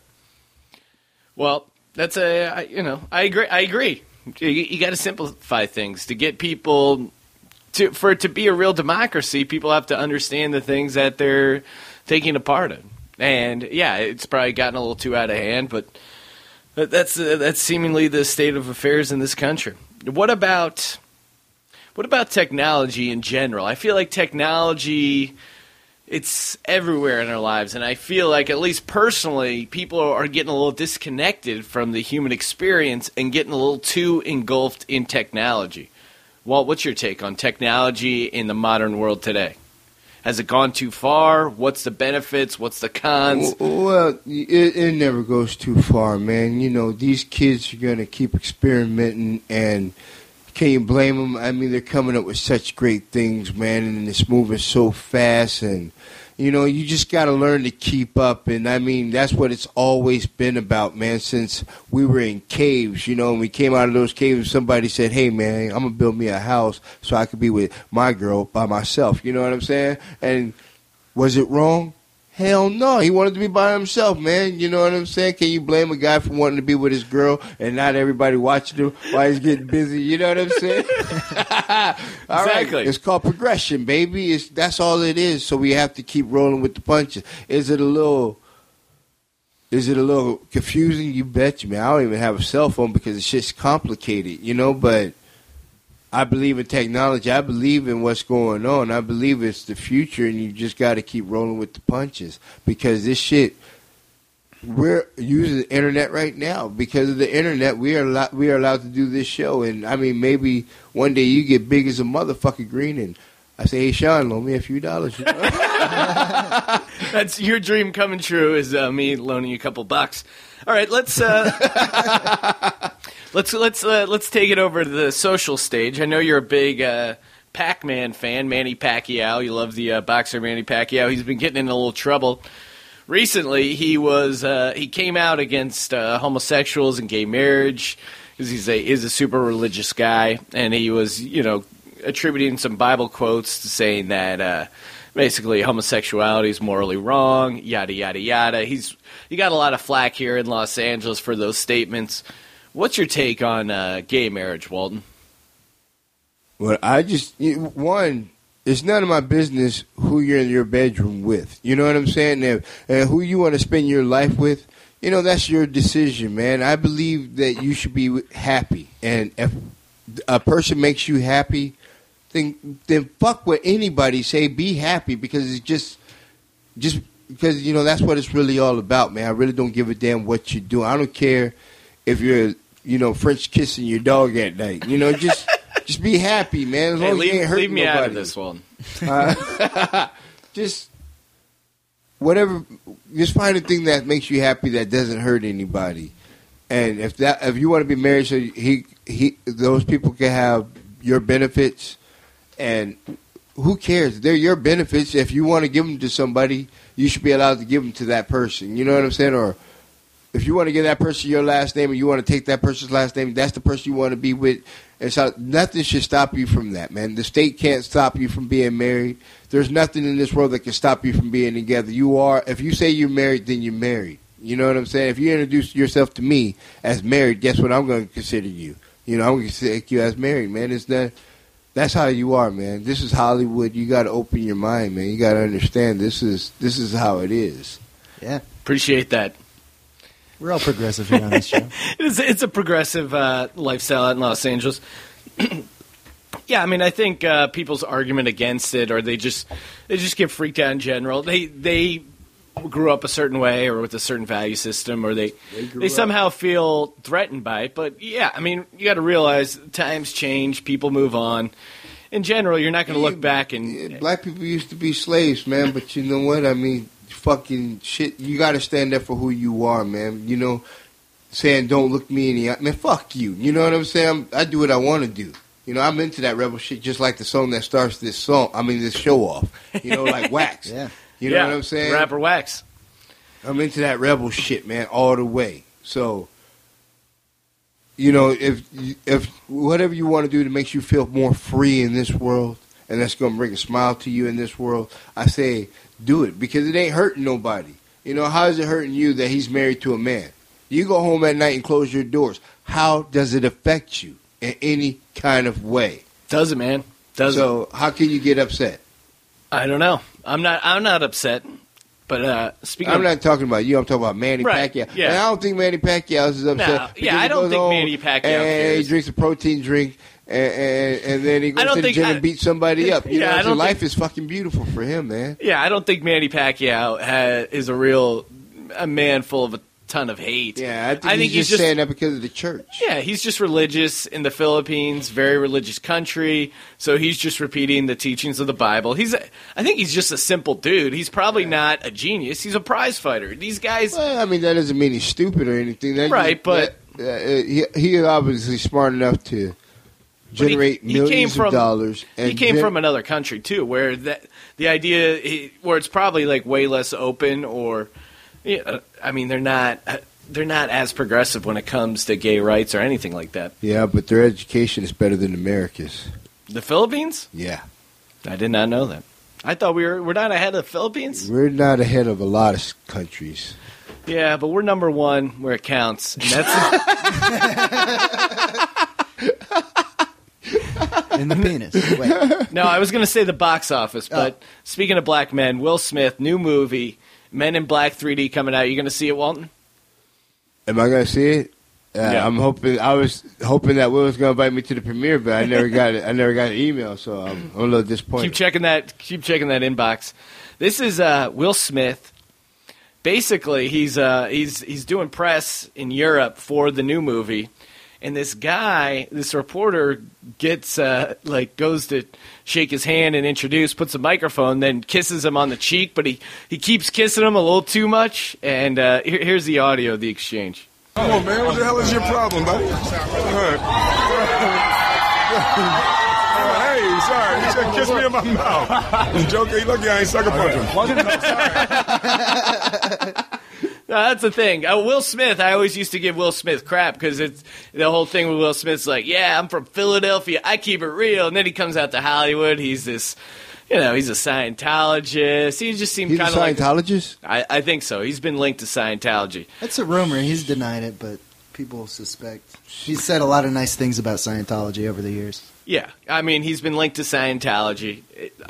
Well, that's a I- you know I agree. I agree. You, you got to simplify things to get people to for it to be a real democracy. People have to understand the things that they're taking a part in. And yeah, it's probably gotten a little too out of hand, but but that's uh, that's seemingly the state of affairs in this country. What about what about technology in general? I feel like technology it's everywhere in our lives and i feel like at least personally people are getting a little disconnected from the human experience and getting a little too engulfed in technology walt what's your take on technology in the modern world today has it gone too far what's the benefits what's the cons Well, it, it never goes too far, man. You know, these kids are going to keep experimenting, and can you blame them? I mean, they're coming up with such great things, man, and it's moving so fast, and you know, you just got to learn to keep up. And I mean, that's what it's always been about, man. Since we were in caves, you know, and we came out of those caves, somebody said, "Hey, man, I'm gonna build me a house so I could be with my girl by myself." You know what I'm saying? And was it wrong? Hell no. He wanted to be by himself, man. You know what I'm saying? Can you blame a guy for wanting to be with his girl and not everybody watching him while he's getting busy? You know what I'm saying? All right. Exactly. It's called progression, baby. It's that's all it is. So we have to keep rolling with the punches. Is it a little is it a little confusing? You bet you, man. I don't even have a cell phone because it's just complicated, you know, but I believe in technology. I believe in what's going on. I believe it's the future, and you just got to keep rolling with the punches because this shit. We're using the internet right now because of the internet. We are allowed, we are allowed to do this show, and I mean, maybe one day you get big as a motherfucker green, and I say, "Hey, Sean, loan me a few dollars." you know? That's your dream coming true. Is uh, me loaning you a couple bucks. All right, let's uh, let's let's uh, let's take it over to the social stage. I know you're a big uh, Pac-Man fan, Manny Pacquiao. You love the uh, boxer Manny Pacquiao. He's been getting in a little trouble recently. He was uh, he came out against uh, homosexuals and gay marriage because he's a is a super religious guy, and he was you know attributing some Bible quotes to saying that. Uh, basically homosexuality is morally wrong, yada yada yada. He's he got a lot of flack here in Los Angeles for those statements. What's your take on uh, gay marriage, Walton? Well, I just one. It's none of my business who you're in your bedroom with. You know what I'm saying? And, and who you want to spend your life with. You know that's your decision, man. I believe that you should be happy, and if a person makes you happy, then then fuck what anybody say. Be happy because it's just just because you know that's what it's really all about, man. I really don't give a damn what you do. I don't care if you're you know French kissing your dog at night. You know, just just be happy, man. As long Hey, as you ain't leave, hurting leave me nobody. out of this one. Uh, just whatever. Just find a thing that makes you happy that doesn't hurt anybody. And if that if you want to be married, so he he those people can have your benefits, and who cares? They're your benefits. If you want to give them to somebody, you should be allowed to give them to that person. You know what I'm saying? Or if you want to give that person your last name and you want to take that person's last name, that's the person you want to be with. And so nothing should stop you from that, man. The state can't stop you from being married. There's nothing in this world that can stop you from being together. You are, if you say you're married, then you're married. You know what I'm saying? If you introduce yourself to me as married, guess what I'm going to consider you? You know, I'm going to consider you as married, man. It's that. That's how you are, man. This is Hollywood. You got to open your mind, man. You got to understand this is this is how it is. Yeah, Appreciate that. We're all progressive here on this show. It's, it's a progressive uh, lifestyle out in Los Angeles. yeah, I mean, I think uh, people's argument against it, or they just they just get freaked out in general. They they grew up a certain way, or with a certain value system, or they they, somehow feel threatened by it. But yeah, I mean, you got to realize times change, people move on. In general, you're not going to look back and Black people used to be slaves, man. But you know what? I mean, fucking shit. You got to stand up for who you are, man. You know, saying don't look me in the eye. Man, fuck you. You know what I'm saying? I'm, I do what I want to do. You know, I'm into that rebel shit, just like the song that starts this song. I mean, this show off. You know, like Wax. Yeah. You know yeah, what I'm saying? Rapper wax. I'm into that rebel shit, man, all the way. So, you know, if if whatever you want to do that makes you feel more free in this world, and that's going to bring a smile to you in this world, I say do it because it ain't hurting nobody. You know, how is it hurting you that he's married to a man? You go home at night and close your doors. How does it affect you in any kind of way? Does it, man? Does it? So, how can you get upset? I don't know. I'm not. I'm not upset. But uh, speaking I'm of not talking about you. I'm talking about Manny Right, Pacquiao. yeah. And I don't think Manny Pacquiao is upset. No, yeah, I don't think Manny Pacquiao And cares. he drinks a protein drink, and, and, and then he goes to the gym I- and beats somebody up. You Yeah, know, I so don't life think- is fucking beautiful for him, man. Yeah, I don't think Manny Pacquiao ha is a real a man full of a ton of hate. Yeah, I think, I think he's, he's just, saying that because of the church. Yeah, he's just religious in the Philippines, very religious country. So he's just repeating the teachings of the Bible. He's, a, I think he's just a simple dude. He's probably not a genius. He's a prize fighter. These guys, Well, I mean, that doesn't mean he's stupid or anything. That Right, just- but- that- uh, he he is obviously smart enough to But he- generate he millions came of from- dollars. And he came gen- from another country too, where that the idea, where it's probably like way less open, or, yeah, uh, I mean, they're not. Uh, they're not as progressive when it comes to gay rights or anything like that. yeah, but their education is better than America's. The Philippines? Yeah, I did not know that. I thought we were we're not ahead of the Philippines. we're not ahead of a lot of countries. Yeah, but we're number one where it counts. And that's In the penis. Wait. no, I was going to say the box office, but speaking of black men, Will Smith, new movie, Men in Black 3D coming out. You going to see it, Walton? Am I gonna see it? Uh, Yeah. I'm hoping. I was hoping that Will was gonna invite me to the premiere, but I never got it. I never got an email, so I'm, I'm a little disappointed. Keep disappointed. checking that. Keep checking that inbox. This is uh, Will Smith. Basically, he's uh, he's he's doing press in Europe for the new movie, and this guy, this reporter, gets uh, like goes to shake his hand and introduce, puts a microphone, then kisses him on the cheek, but he he keeps kissing him a little too much. And uh, here, here's the audio of the exchange. Come on, man. What the hell is your problem, buddy? Hey, sorry. He said kiss me in my mouth. You joking? He lucky I ain't sucker punching. No, that's the thing. Uh, Will Smith, I always used to give Will Smith crap because it's the whole thing with Will Smith's like, yeah, I'm from Philadelphia, I keep it real, and then he comes out to Hollywood, he's this, you know, he's a Scientologist. He just seemed He's a kind of like. Scientologist. I, I think so. He's been linked to Scientology. That's a rumor. He's denied it, but people suspect. He's said a lot of nice things about Scientology over the years. Yeah, I mean, he's been linked to Scientology.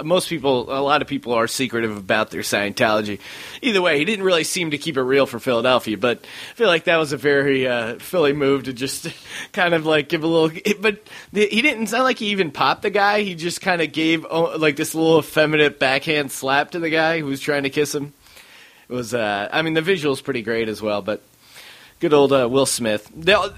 Most people, a lot of people are secretive about their Scientology. Either way, he didn't really seem to keep it real for Philadelphia, but I feel like that was a very uh, Philly move to just kind of like give a little. But he didn't sound like he even popped the guy. He just kind of gave oh, like this little effeminate backhand slap to the guy who was trying to kiss him. It was, uh, I mean, the visual's pretty great as well, but good old uh, Will Smith. They'll,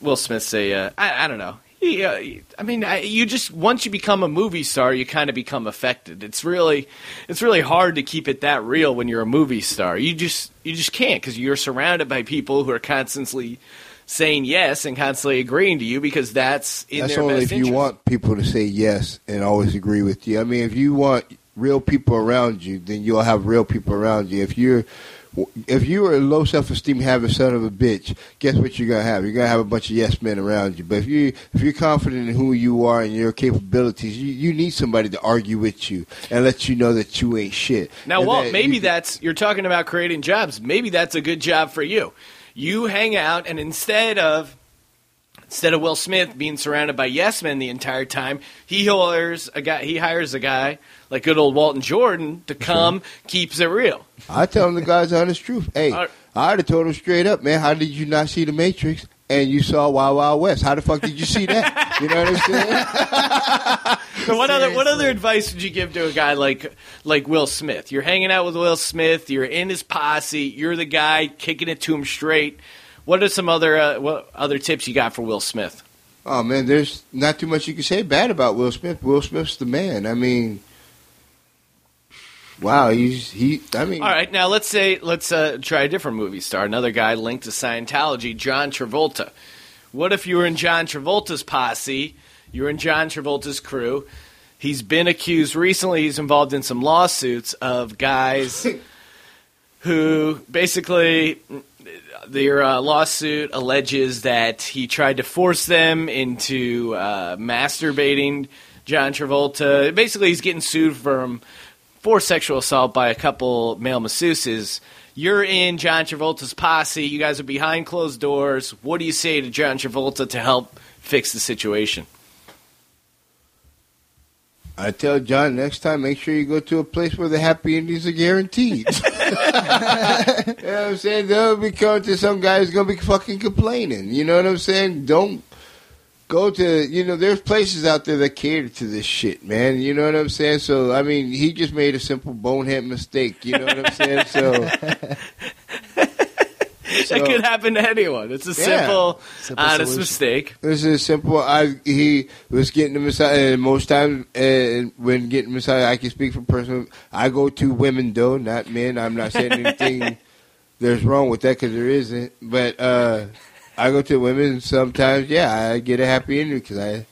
Will Smith's a, uh, I, I don't know. Yeah, I mean, you just once you become a movie star, you kind of become affected. It's really, it's really hard to keep it that real when you're a movie star. You just, you just can't because you're surrounded by people who are constantly saying yes and constantly agreeing to you because that's in That's their only best if you want people to say yes and always agree with you. I mean, if you want real people around you, then you'll have real people around you. If you're if you are a low self esteem having son of a bitch, guess what you're gonna have? You're gonna have a bunch of yes men around you. But if you if you're confident in who you are and your capabilities, you, you need somebody to argue with you and let you know that you ain't shit. Now, And Walt, that maybe you- that's you're talking about creating jobs. Maybe that's a good job for you. You hang out, and instead of instead of Will Smith being surrounded by yes men the entire time, he hires a guy. He hires a guy like good old Walton Jordan to come, keeps it real. I tell them the guy's honest truth. Hey. I'd have told him straight up, man. How did you not see the Matrix? And you saw Wild Wild West. How the fuck did you see that? You know what I'm saying? So what other what other advice would you give to a guy like like Will Smith? You're hanging out with Will Smith. You're in his posse. You're the guy kicking it to him straight. What are some other uh, what other tips you got for Will Smith? Oh man, there's not too much you can say bad about Will Smith. Will Smith's the man. I mean, wow, he's he. I mean, All right, now let's say let's uh, try a different movie star, another guy linked to Scientology, John Travolta. What if you were in John Travolta's posse? You were in John Travolta's crew. He's been accused recently. He's involved in some lawsuits of guys who basically their uh, lawsuit alleges that he tried to force them into uh, masturbating John Travolta. Basically, he's getting sued from for sexual assault by a couple male masseuses. You're in John Travolta's posse. You guys are behind closed doors. What do you say to John Travolta to help fix the situation? I tell John next time, make sure you go to a place where the happy endings are guaranteed. you know what I'm saying? Don't be coming to some guy who's gonna be fucking complaining. You know what I'm saying? Don't go to you know. There's places out there that cater to this shit, man. You know what I'm saying? So I mean, he just made a simple bonehead mistake. You know what I'm saying? So. that could happen to anyone. It's a simple, Simple honest solution. mistake. This is simple. I he was getting the massage, and most times and when getting massage, I can speak for personal. I go to women though, not men. I'm not saying anything there's wrong with that because there isn't. But uh, I go to women. and Sometimes, yeah, I get a happy ending because I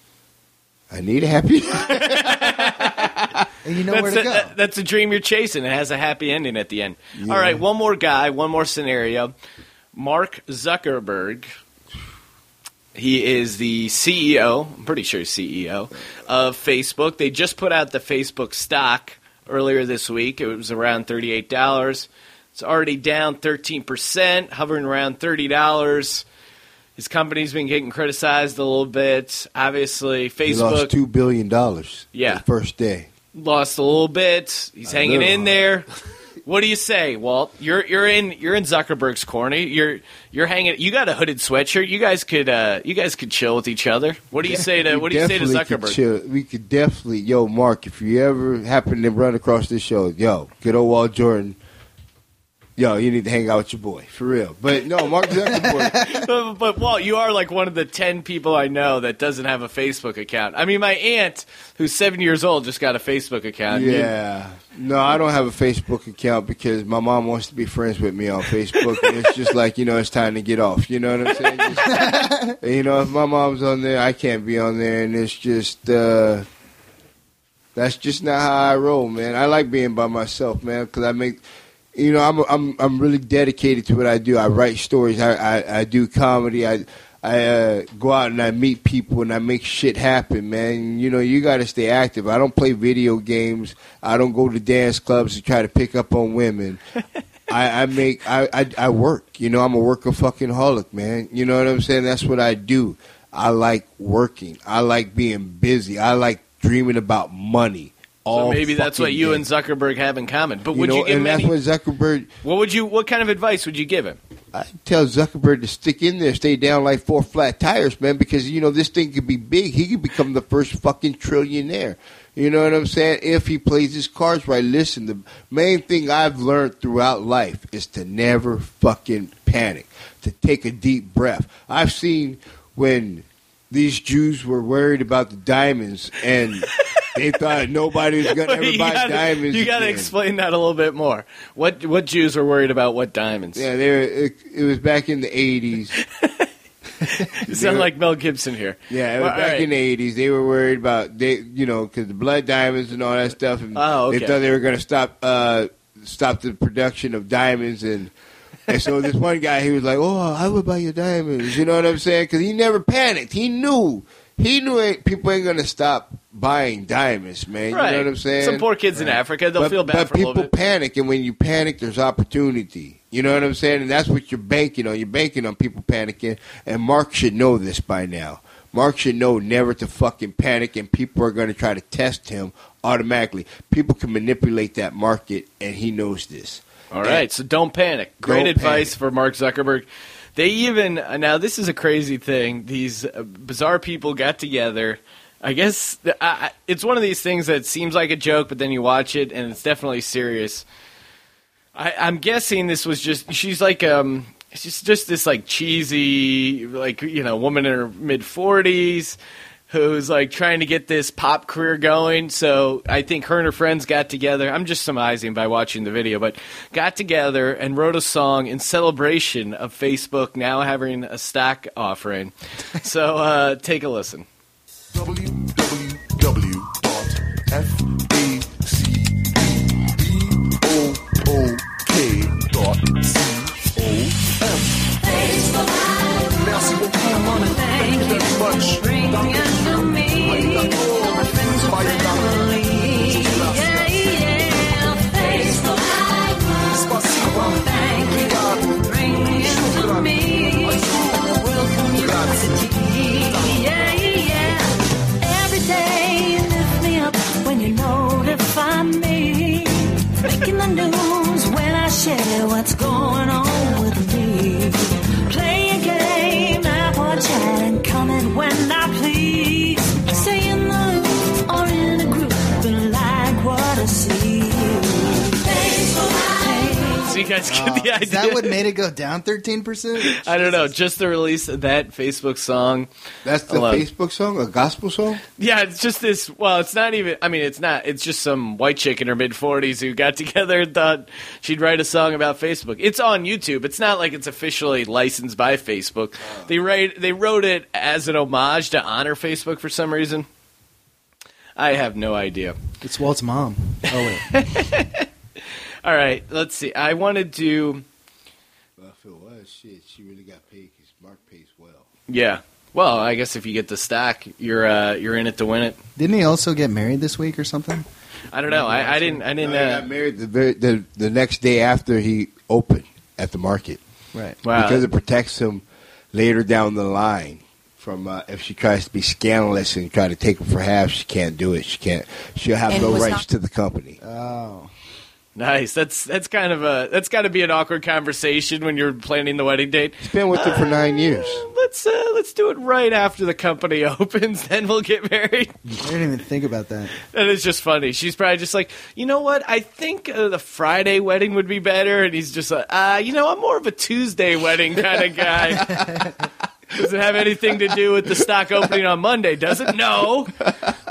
I need a happy. And you know where to a, go. that- that's a dream you're chasing. It has a happy ending at the end. Yeah. All right, one more guy, one more scenario. Mark Zuckerberg. He is the CEO. I'm pretty sure CEO of Facebook. They just put out the Facebook stock earlier this week. It was around thirty-eight dollars. It's already down thirteen percent, hovering around thirty dollars. His company's been getting criticized a little bit. Obviously, He Facebook lost two billion dollars. Yeah. the first day. lost a little bit. He's A hanging in there. What do you say, Walt? You're you're in you're in Zuckerberg's corner. You're you're hanging. You got a hooded sweatshirt. You guys could uh, you guys could chill with each other. What do you say to What do you say to could Zuckerberg? chill. We could definitely, yo, Mark, if you ever happen to run across this show, yo, good old Walt Jordan, yo, you need to hang out with your boy for real. But no, Mark Zuckerberg, but, but Walt, you are like one of the ten people I know that doesn't have a Facebook account. I mean, my aunt, who's seven years old, just got a Facebook account. yeah, no, I don't have a Facebook account because my mom wants to be friends with me on Facebook, and it's just like you know, it's time to get off. You know what I'm saying? Just- you know, if my mom's on there, I can't be on there, and it's just. uh that's just not how I roll, man. I like being by myself, man, because I make, you know, I'm I'm I'm really dedicated to what I do. I write stories. I I, I do comedy. I I uh, go out and I meet people and I make shit happen, man. You know, you got to stay active. I don't play video games. I don't go to dance clubs to try to pick up on women. I, I make I, I I work. You know, I'm a worker fucking holic, man. You know what I'm saying? That's what I do. I like working. I like being busy. I like dreaming about money. So maybe that's what you day. and Zuckerberg have in common. But You would know, you give and that's any? what Zuckerberg. What would you? What kind of advice would you give him? I tell Zuckerberg to stick in there, stay down like four flat tires, man, because you know this thing could be big. He could become the first fucking trillionaire. You know what I'm saying? If he plays his cards right. Listen, the main thing I've learned throughout life is to never fucking panic, to take a deep breath. I've seen when these Jews were worried about the diamonds, and they thought nobody was going to ever buy gotta, diamonds. you gotta explain that a little bit more. What what Jews were worried about what diamonds? Yeah, they were, it, it was back in the eighties. you sound like Mel Gibson here. Yeah, it was Well, back right. in the eighties. They were worried about they, you know, because the blood diamonds and all that stuff. And Oh, okay. They thought they were going to stop uh, stop the production of diamonds, and and so this one guy, he was like, "Oh, I would buy your diamonds." You know what I'm saying? Because he never panicked. He knew. He knew it, people ain't going to stop buying diamonds, man. Right. You know what I'm saying? Some poor kids in Africa, they'll but, feel bad but for a people little bit. panic, and when you panic, there's opportunity. You know what I'm saying? And that's what you're banking on. You're banking on people panicking. And Mark should know this by now. Mark should know never to fucking panic, and people are going to try to test him automatically. People can manipulate that market, and he knows this. All right, so don't panic. Great Don't advice panic. for Mark Zuckerberg. They even uh, now this is a crazy thing. These uh, bizarre people got together. I guess I- it's one of these things that seems like a joke, but then you watch it and it's definitely serious. I, I'm guessing this was just she's like um she's just this like cheesy like you know woman in her mid forties who's like trying to get this pop career going. So I think her and her friends got together. I'm just surmising by watching the video, but got together and wrote a song in celebration of Facebook now having a stock offering. so uh, take a listen. Guys get the idea. Is that what made it go down 13%? I don't know. Just the release of that Facebook song. That's the Hello. Facebook song, a gospel song? Yeah, it's just this. Well, it's not even. I mean, it's not. It's just some white chick in her mid forties who got together and thought she'd write a song about Facebook. It's on YouTube. It's not like it's officially licensed by Facebook. Oh. They write. They wrote it as an homage to honor Facebook for some reason. I have no idea. It's Walt's mom. Oh, wait. All right, let's see. I wanted to. Well, if it was, shit, she really got paid because Mark pays well. Yeah. Well, I guess if you get the stock, you're uh, you're in it to win it. Didn't he also get married this week or something? I don't know. I, I didn't. I didn't. No, he Uh, got married the, very, the the next day after he opened at the market Right. wow. because it protects him later down the line from uh, if she tries to be scandalous and try to take him for half. She can't do it. She can't. She'll have And no rights not- to the company. Oh. Nice. That's that's kind of a that's got to be an awkward conversation when you're planning the wedding date. He's been with her for nine years. Let's uh, let's do it right after the company opens, then we'll get married. I didn't even think about that. That is just funny. She's probably just like, you know what? I think uh, the Friday wedding would be better. And he's just like, uh, you know, I'm more of a Tuesday wedding kind of guy. Does it have anything to do with the stock opening on Monday? Does it? No.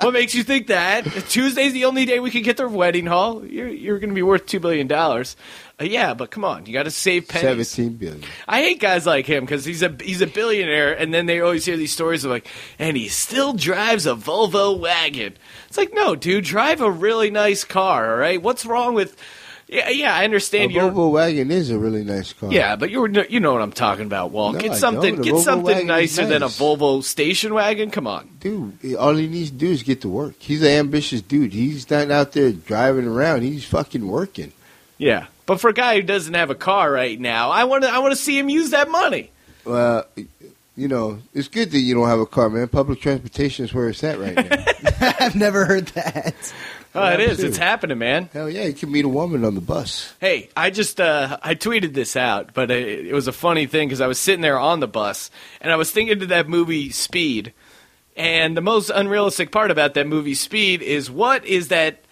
What makes you think that? Tuesday's the only day we can get their wedding hall. You're you're going to be worth two billion dollars. Uh, yeah, but come on, you got to save pennies. Seventeen billion. I hate guys like him because he's a he's a billionaire, and then they always hear these stories of like, and he still drives a Volvo wagon. It's like, no, dude, drive a really nice car. All right, what's wrong with? Yeah, yeah, I A understand you're. Volvo wagon is a really nice car. Yeah, but you're you know what I'm talking about, Walt. No, get I something get Volvo something wagon is nicer than a. Volvo station wagon. Come on. dude. All he needs to do is get to work. He's an ambitious dude. He's not out there driving around. He's fucking working. Yeah, but for a guy who doesn't have a car right now, I want to I want to see him use that money. Well, you know, it's good that you don't have a car, man. Public transportation is where it's at right now. I've never heard that. Oh, it is. Too. It's happening, man. Hell yeah, you can meet a woman on the bus. Hey, I just uh, I tweeted this out, but it, it was a funny thing because I was sitting there on the bus and I was thinking to that movie Speed, and the most unrealistic part about that movie Speed is what is that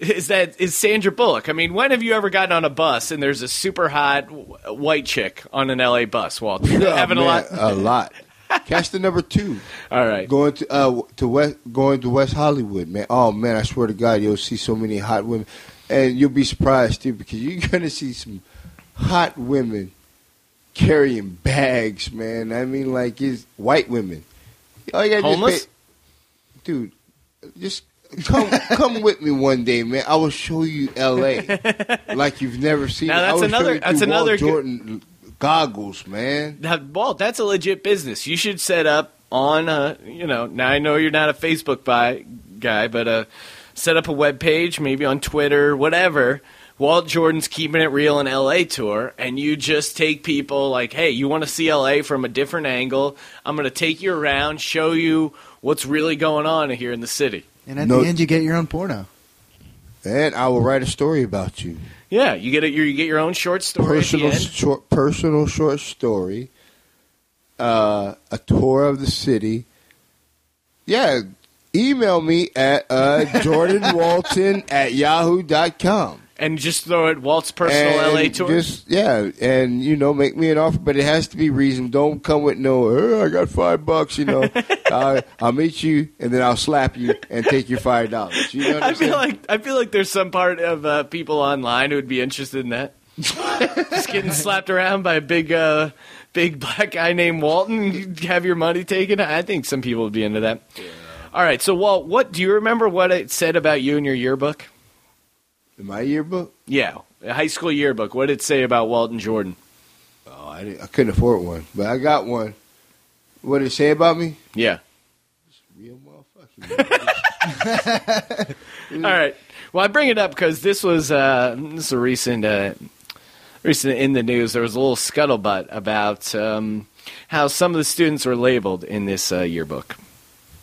is that is Sandra Bullock. I mean, when have you ever gotten on a bus and there's a super hot w- white chick on an LA bus? Walt, Oh, having a lot. A lot. Catch the number two. All right. Going to uh to West going to West Hollywood, man. Oh man, I swear to God, you'll see so many hot women, and you'll be surprised too because you're gonna see some hot women carrying bags, man. I mean, like it's white women. All you gotta do is Homeless? pay- dude. Just come come with me one day, man. I will show you L.A. like you've never seen. Now, it. That's another- that's Walt another Jordan goggles, man. Now, Walt, that's a legit business. You should set up on, uh, you know, now I know you're not a Facebook buy guy, but uh, set up a web page, maybe on Twitter, whatever. Walt Jordan's keeping it real in LA tour, and you just take people like, hey, you want to see LA from a different angle? I'm going to take you around, show you what's really going on here in the city. And at No- the end, you get your own porno. And I will write a story about you. Yeah, you get it. You get your own short story personal at the end. short personal short story, uh, a tour of the city. Yeah, email me at uh, jordanwalton at yahoo.com. and just throw it Walt's personal and LA tour. Just yeah, and you know, make me an offer, but it has to be reasonable. Don't come with no. "Oh, I got five bucks. You know, I, I'll meet you, and then I'll slap you and take your five dollars. You know I feel like I feel like there's some part of uh, people online who would be interested in that. Just getting slapped around by a big, uh, big black guy named Walton. Have your money taken. I think some people would be into that. All right, so Walt, what do you remember? What it said about you in your yearbook? In my yearbook, Yeah, a high school yearbook. What did it say about Walton Jordan? oh, I, didn't, I couldn't afford one, but I got one. What did it say about me? Yeah. Real motherfucker. All right. Well, I bring it up because this was uh, this is a recent uh, recent in the news. There was a little scuttlebutt about um, how some of the students were labeled in this uh, yearbook.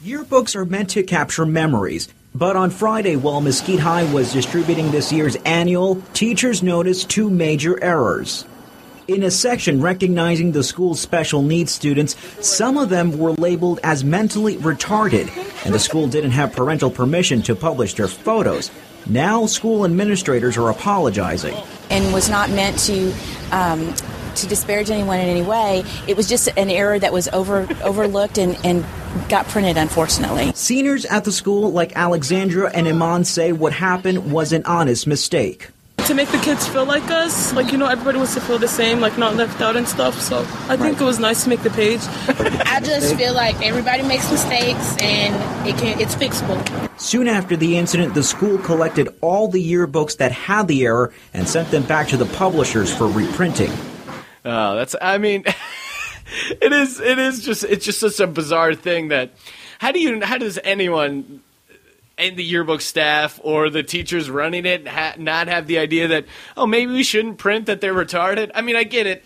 Yearbooks are meant to capture memories. But on Friday, while Mesquite High was distributing this year's annual, teachers noticed two major errors. In a section recognizing the school's special needs students, some of them were labeled as mentally retarded, and the school didn't have parental permission to publish their photos. Now, school administrators are apologizing. and was not meant to um, to disparage anyone in any way. It was just an error that was over overlooked and, and got printed, unfortunately. Seniors at the school, like Alexandra and Iman, say what happened was an honest mistake. to make the kids feel like us. Like, you know, everybody wants to feel the same, like not left out and stuff. So I think it was nice to make the page. I just feel like everybody makes mistakes and it can it's fixable. Soon after the incident, the school collected all the yearbooks that had the error and sent them back to the publishers for reprinting. Oh, that's. I mean, it is. It is just. It's just such a bizarre thing that. How do you? How does anyone in the yearbook staff or the teachers running it ha- not have the idea that oh maybe we shouldn't print that they're retarded? I mean, I get it.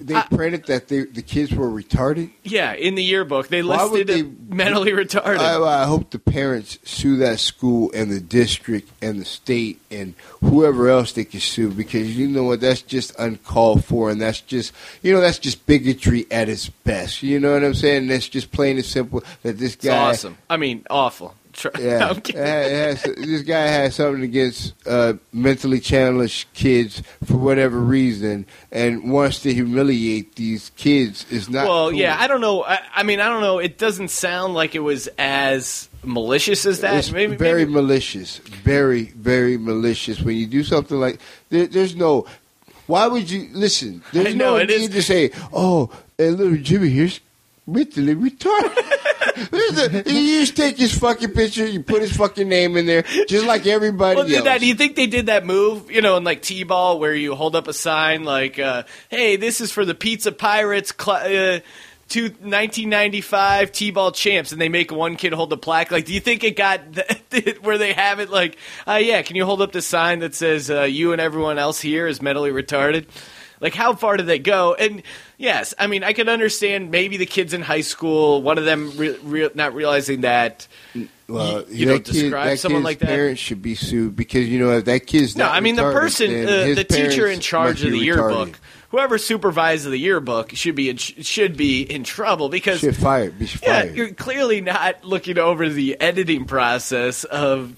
They printed that they, the kids were retarded. Yeah, in the yearbook they Why would listed they- mentally retarded. I, I hope the parents sue that school and the district and the state and whoever else they can sue because you know what that's just uncalled for and that's just you know that's just bigotry at its best. You know what I'm saying? That's just plain and simple that this it's guy. awesome. I mean, awful. Try- Yeah, I'm kidding. it has- this guy has something against uh, mentally challenged kids for whatever reason, and wants to humiliate these kids. Is not well, cool. yeah, I don't know. I, I mean, I don't know. It doesn't sound like it was as malicious as that. It's maybe, very maybe- malicious, very, very malicious. When you do something like there, there's no. Why would you listen? There's know, no it need is- to say, "Oh, and little Jimmy here's mentally retarded." There's a- you just take his fucking picture, you put his fucking name in there, just like everybody Well, else. that, do you think they did that move, you know, in like T-ball, where you hold up a sign like, uh, "Hey, this is for the Pizza Pirates." Cl- uh, to 1995 T-ball champs, and they make one kid hold the plaque. Like, do you think it got th- where they have it? Like, uh, yeah, can you hold up the sign that says uh, "You and everyone else here is mentally retarded"? Like, how far did they go? And yes, I mean, I can understand maybe the kids in high school, one of them re- re- not realizing that. Well, you, you that don't kid- describe someone like that. parents should be sued because you know if that kid's No, I mean the person, uh, the teacher in charge of the yearbook, retarded. whoever supervises the yearbook, should be in, should be in trouble because Should fired, be yeah, you're clearly not looking over the editing process of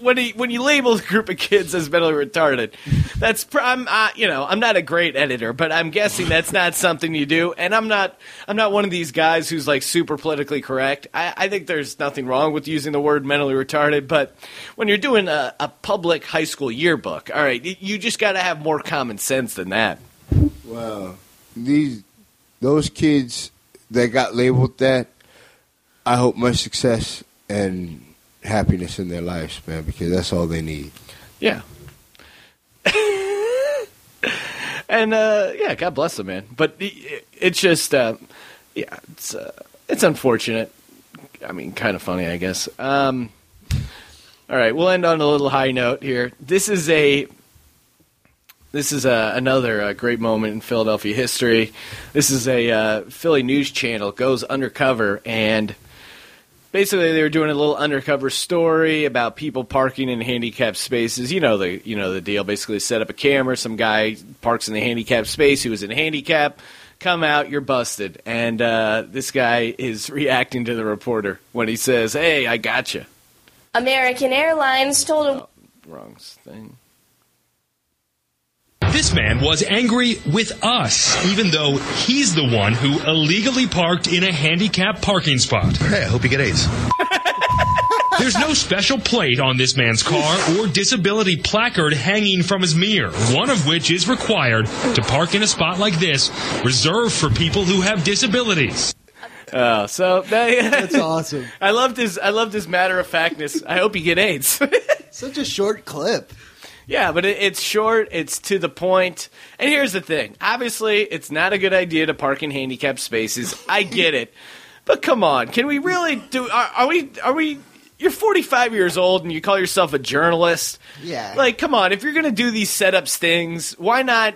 when he, when you label a group of kids as mentally retarded, that's I'm uh, you know I'm not a great editor, but I'm guessing that's not something you do, and I'm not I'm not one of these guys who's like super politically correct. I, I think there's nothing wrong with using the word mentally retarded, but when you're doing a, a public high school yearbook, all right, you just got to have more common sense than that. Well, these those kids that got labeled that, I hope much success and happiness in their lives, man, because that's all they need. Yeah. and uh, yeah, God bless them, man. But it, it's just, uh, yeah, it's uh, it's unfortunate. I mean, kind of funny, I guess. Um, all right, we'll end on a little high note here. This is a this is a, another uh, great moment in Philadelphia history. This is a uh, Philly news channel goes undercover and basically they were doing a little undercover story about people parking in handicapped spaces. You know the you know the deal. Basically, set up a camera. Some guy parks in the handicapped space. He was in handicap. Come out, you're busted. And uh, this guy is reacting to the reporter when he says, "Hey, I got you." American Airlines told him. Wrong thing. This man was angry with us, even though he's the one who illegally parked in a handicapped parking spot. Hey, I hope you get AIDS. There's no special plate on this man's car or disability placard hanging from his mirror, one of which is required to park in a spot like this, reserved for people who have disabilities. Oh, so That's awesome. I loved his I loved his matter of factness. I hope you get AIDS. Such a short clip. Yeah, but it, it's short, it's to the point. And here's the thing obviously, it's not a good idea to park in handicapped spaces. I get it. But come on, can we really do. Are, are we. Are we. You're 45 years old and you call yourself a journalist. Yeah. Like, come on, if you're going to do these setup stings, why not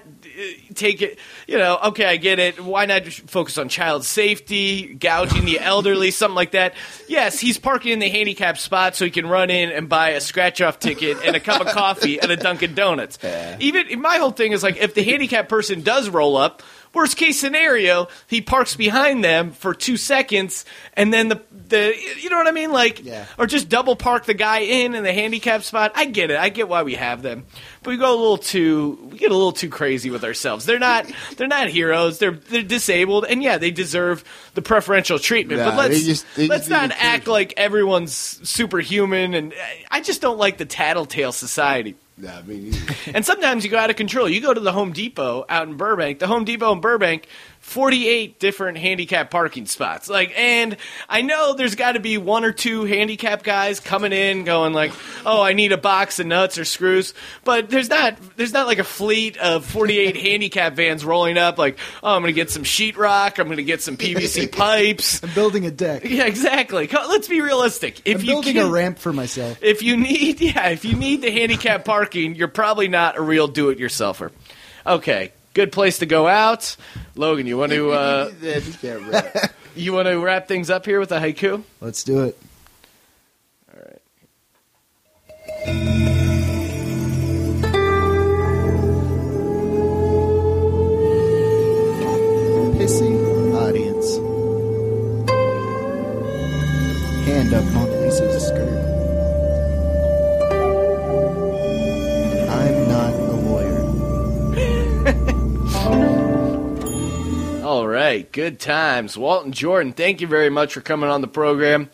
take it? You know, okay, I get it. Why not just focus on child safety, gouging the elderly, something like that? Yes, he's parking in the handicapped spot so he can run in and buy a scratch off ticket and a cup of coffee at a Dunkin' Donuts. Even my whole thing is like, if the handicapped person does roll up, Worst case scenario, he parks behind them for two seconds, and then the the you know what I mean, like, or just double park the guy in in the handicap spot. I get it. I get why we have them, but we go a little too we get a little too crazy with ourselves. They're not they're not heroes. They're they're disabled, and yeah, they deserve the preferential treatment. Nah, but let's they just- they let's not act like everyone's superhuman. And I just don't like the tattletale society. Me neither. And sometimes you go out of control. You go to the Home Depot out in Burbank. The Home Depot in Burbank, 48 different handicap parking spots. Like, and I know there's got to be one or two handicap guys coming in going like, "Oh, I need a box of nuts or screws." But there's not there's not like a fleet of 48 handicap vans rolling up like, "Oh, I'm going to get some sheetrock, I'm going to get some PVC pipes." I'm building a deck. Yeah, exactly. Let's be realistic. If I'm you building can- a ramp for myself. if you need, yeah, if you need the handicap parking, you're probably not a real do-it-yourselfer. Okay, good place to go out. Logan, you want to uh, you want to wrap things up here with a haiku? Let's do it. All right. Pissy audience. Hand up Mona Lisa's skirt. All right, good times. Walton Jordan, thank you very much for coming on the program.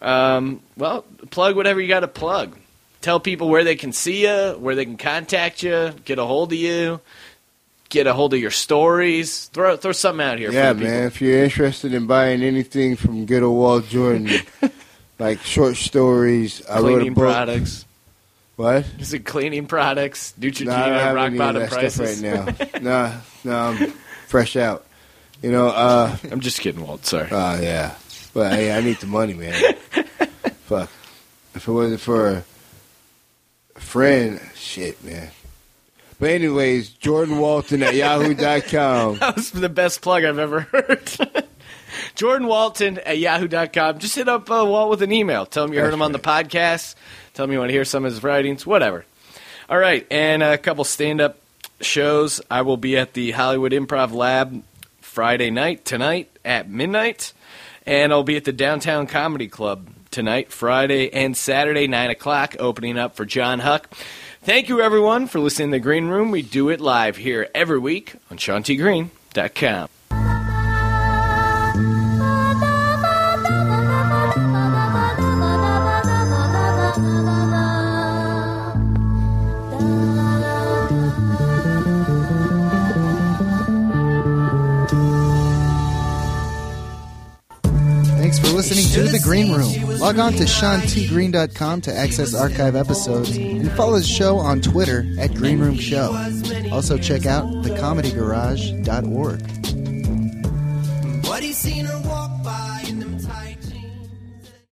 Um, well, plug whatever you got to plug. Tell people where they can see you, where they can contact you, get a hold of you, get a hold of your stories. Throw throw something out here. Yeah, man. If you're interested in buying anything from good old Walt Jordan, like short stories, I wrote a Cleaning book. products. What? Is it cleaning products, Neutrogena, have rock bottom prices? stuff right now. no, no, I'm fresh out. You know, uh, I'm just kidding, Walt. Sorry. Oh yeah, but hey, I need the money, man. Fuck. If it wasn't for a friend, shit, man. But anyways, Jordan Walton at yahoo.com. That was the best plug I've ever heard. Jordan Walton at yahoo.com. Just hit up uh, Walt with an email. Tell him you heard him on the podcast. Tell him you want to hear some of his writings, whatever. All right, and a couple stand up shows. I will be at the Hollywood Improv Lab Friday night, tonight at midnight. And I'll be at the Downtown Comedy Club tonight, Friday, and Saturday, 9 o'clock, opening up for John Huck. Thank you, everyone, for listening to The Green Room. We do it live here every week on SeanTGreen.com. listening to The Green Room. Log on to SeanTGreen.com to access archive episodes and follow the show on Twitter at Green Room Show. Also check out thecomedygarage.org. But he seen her walk by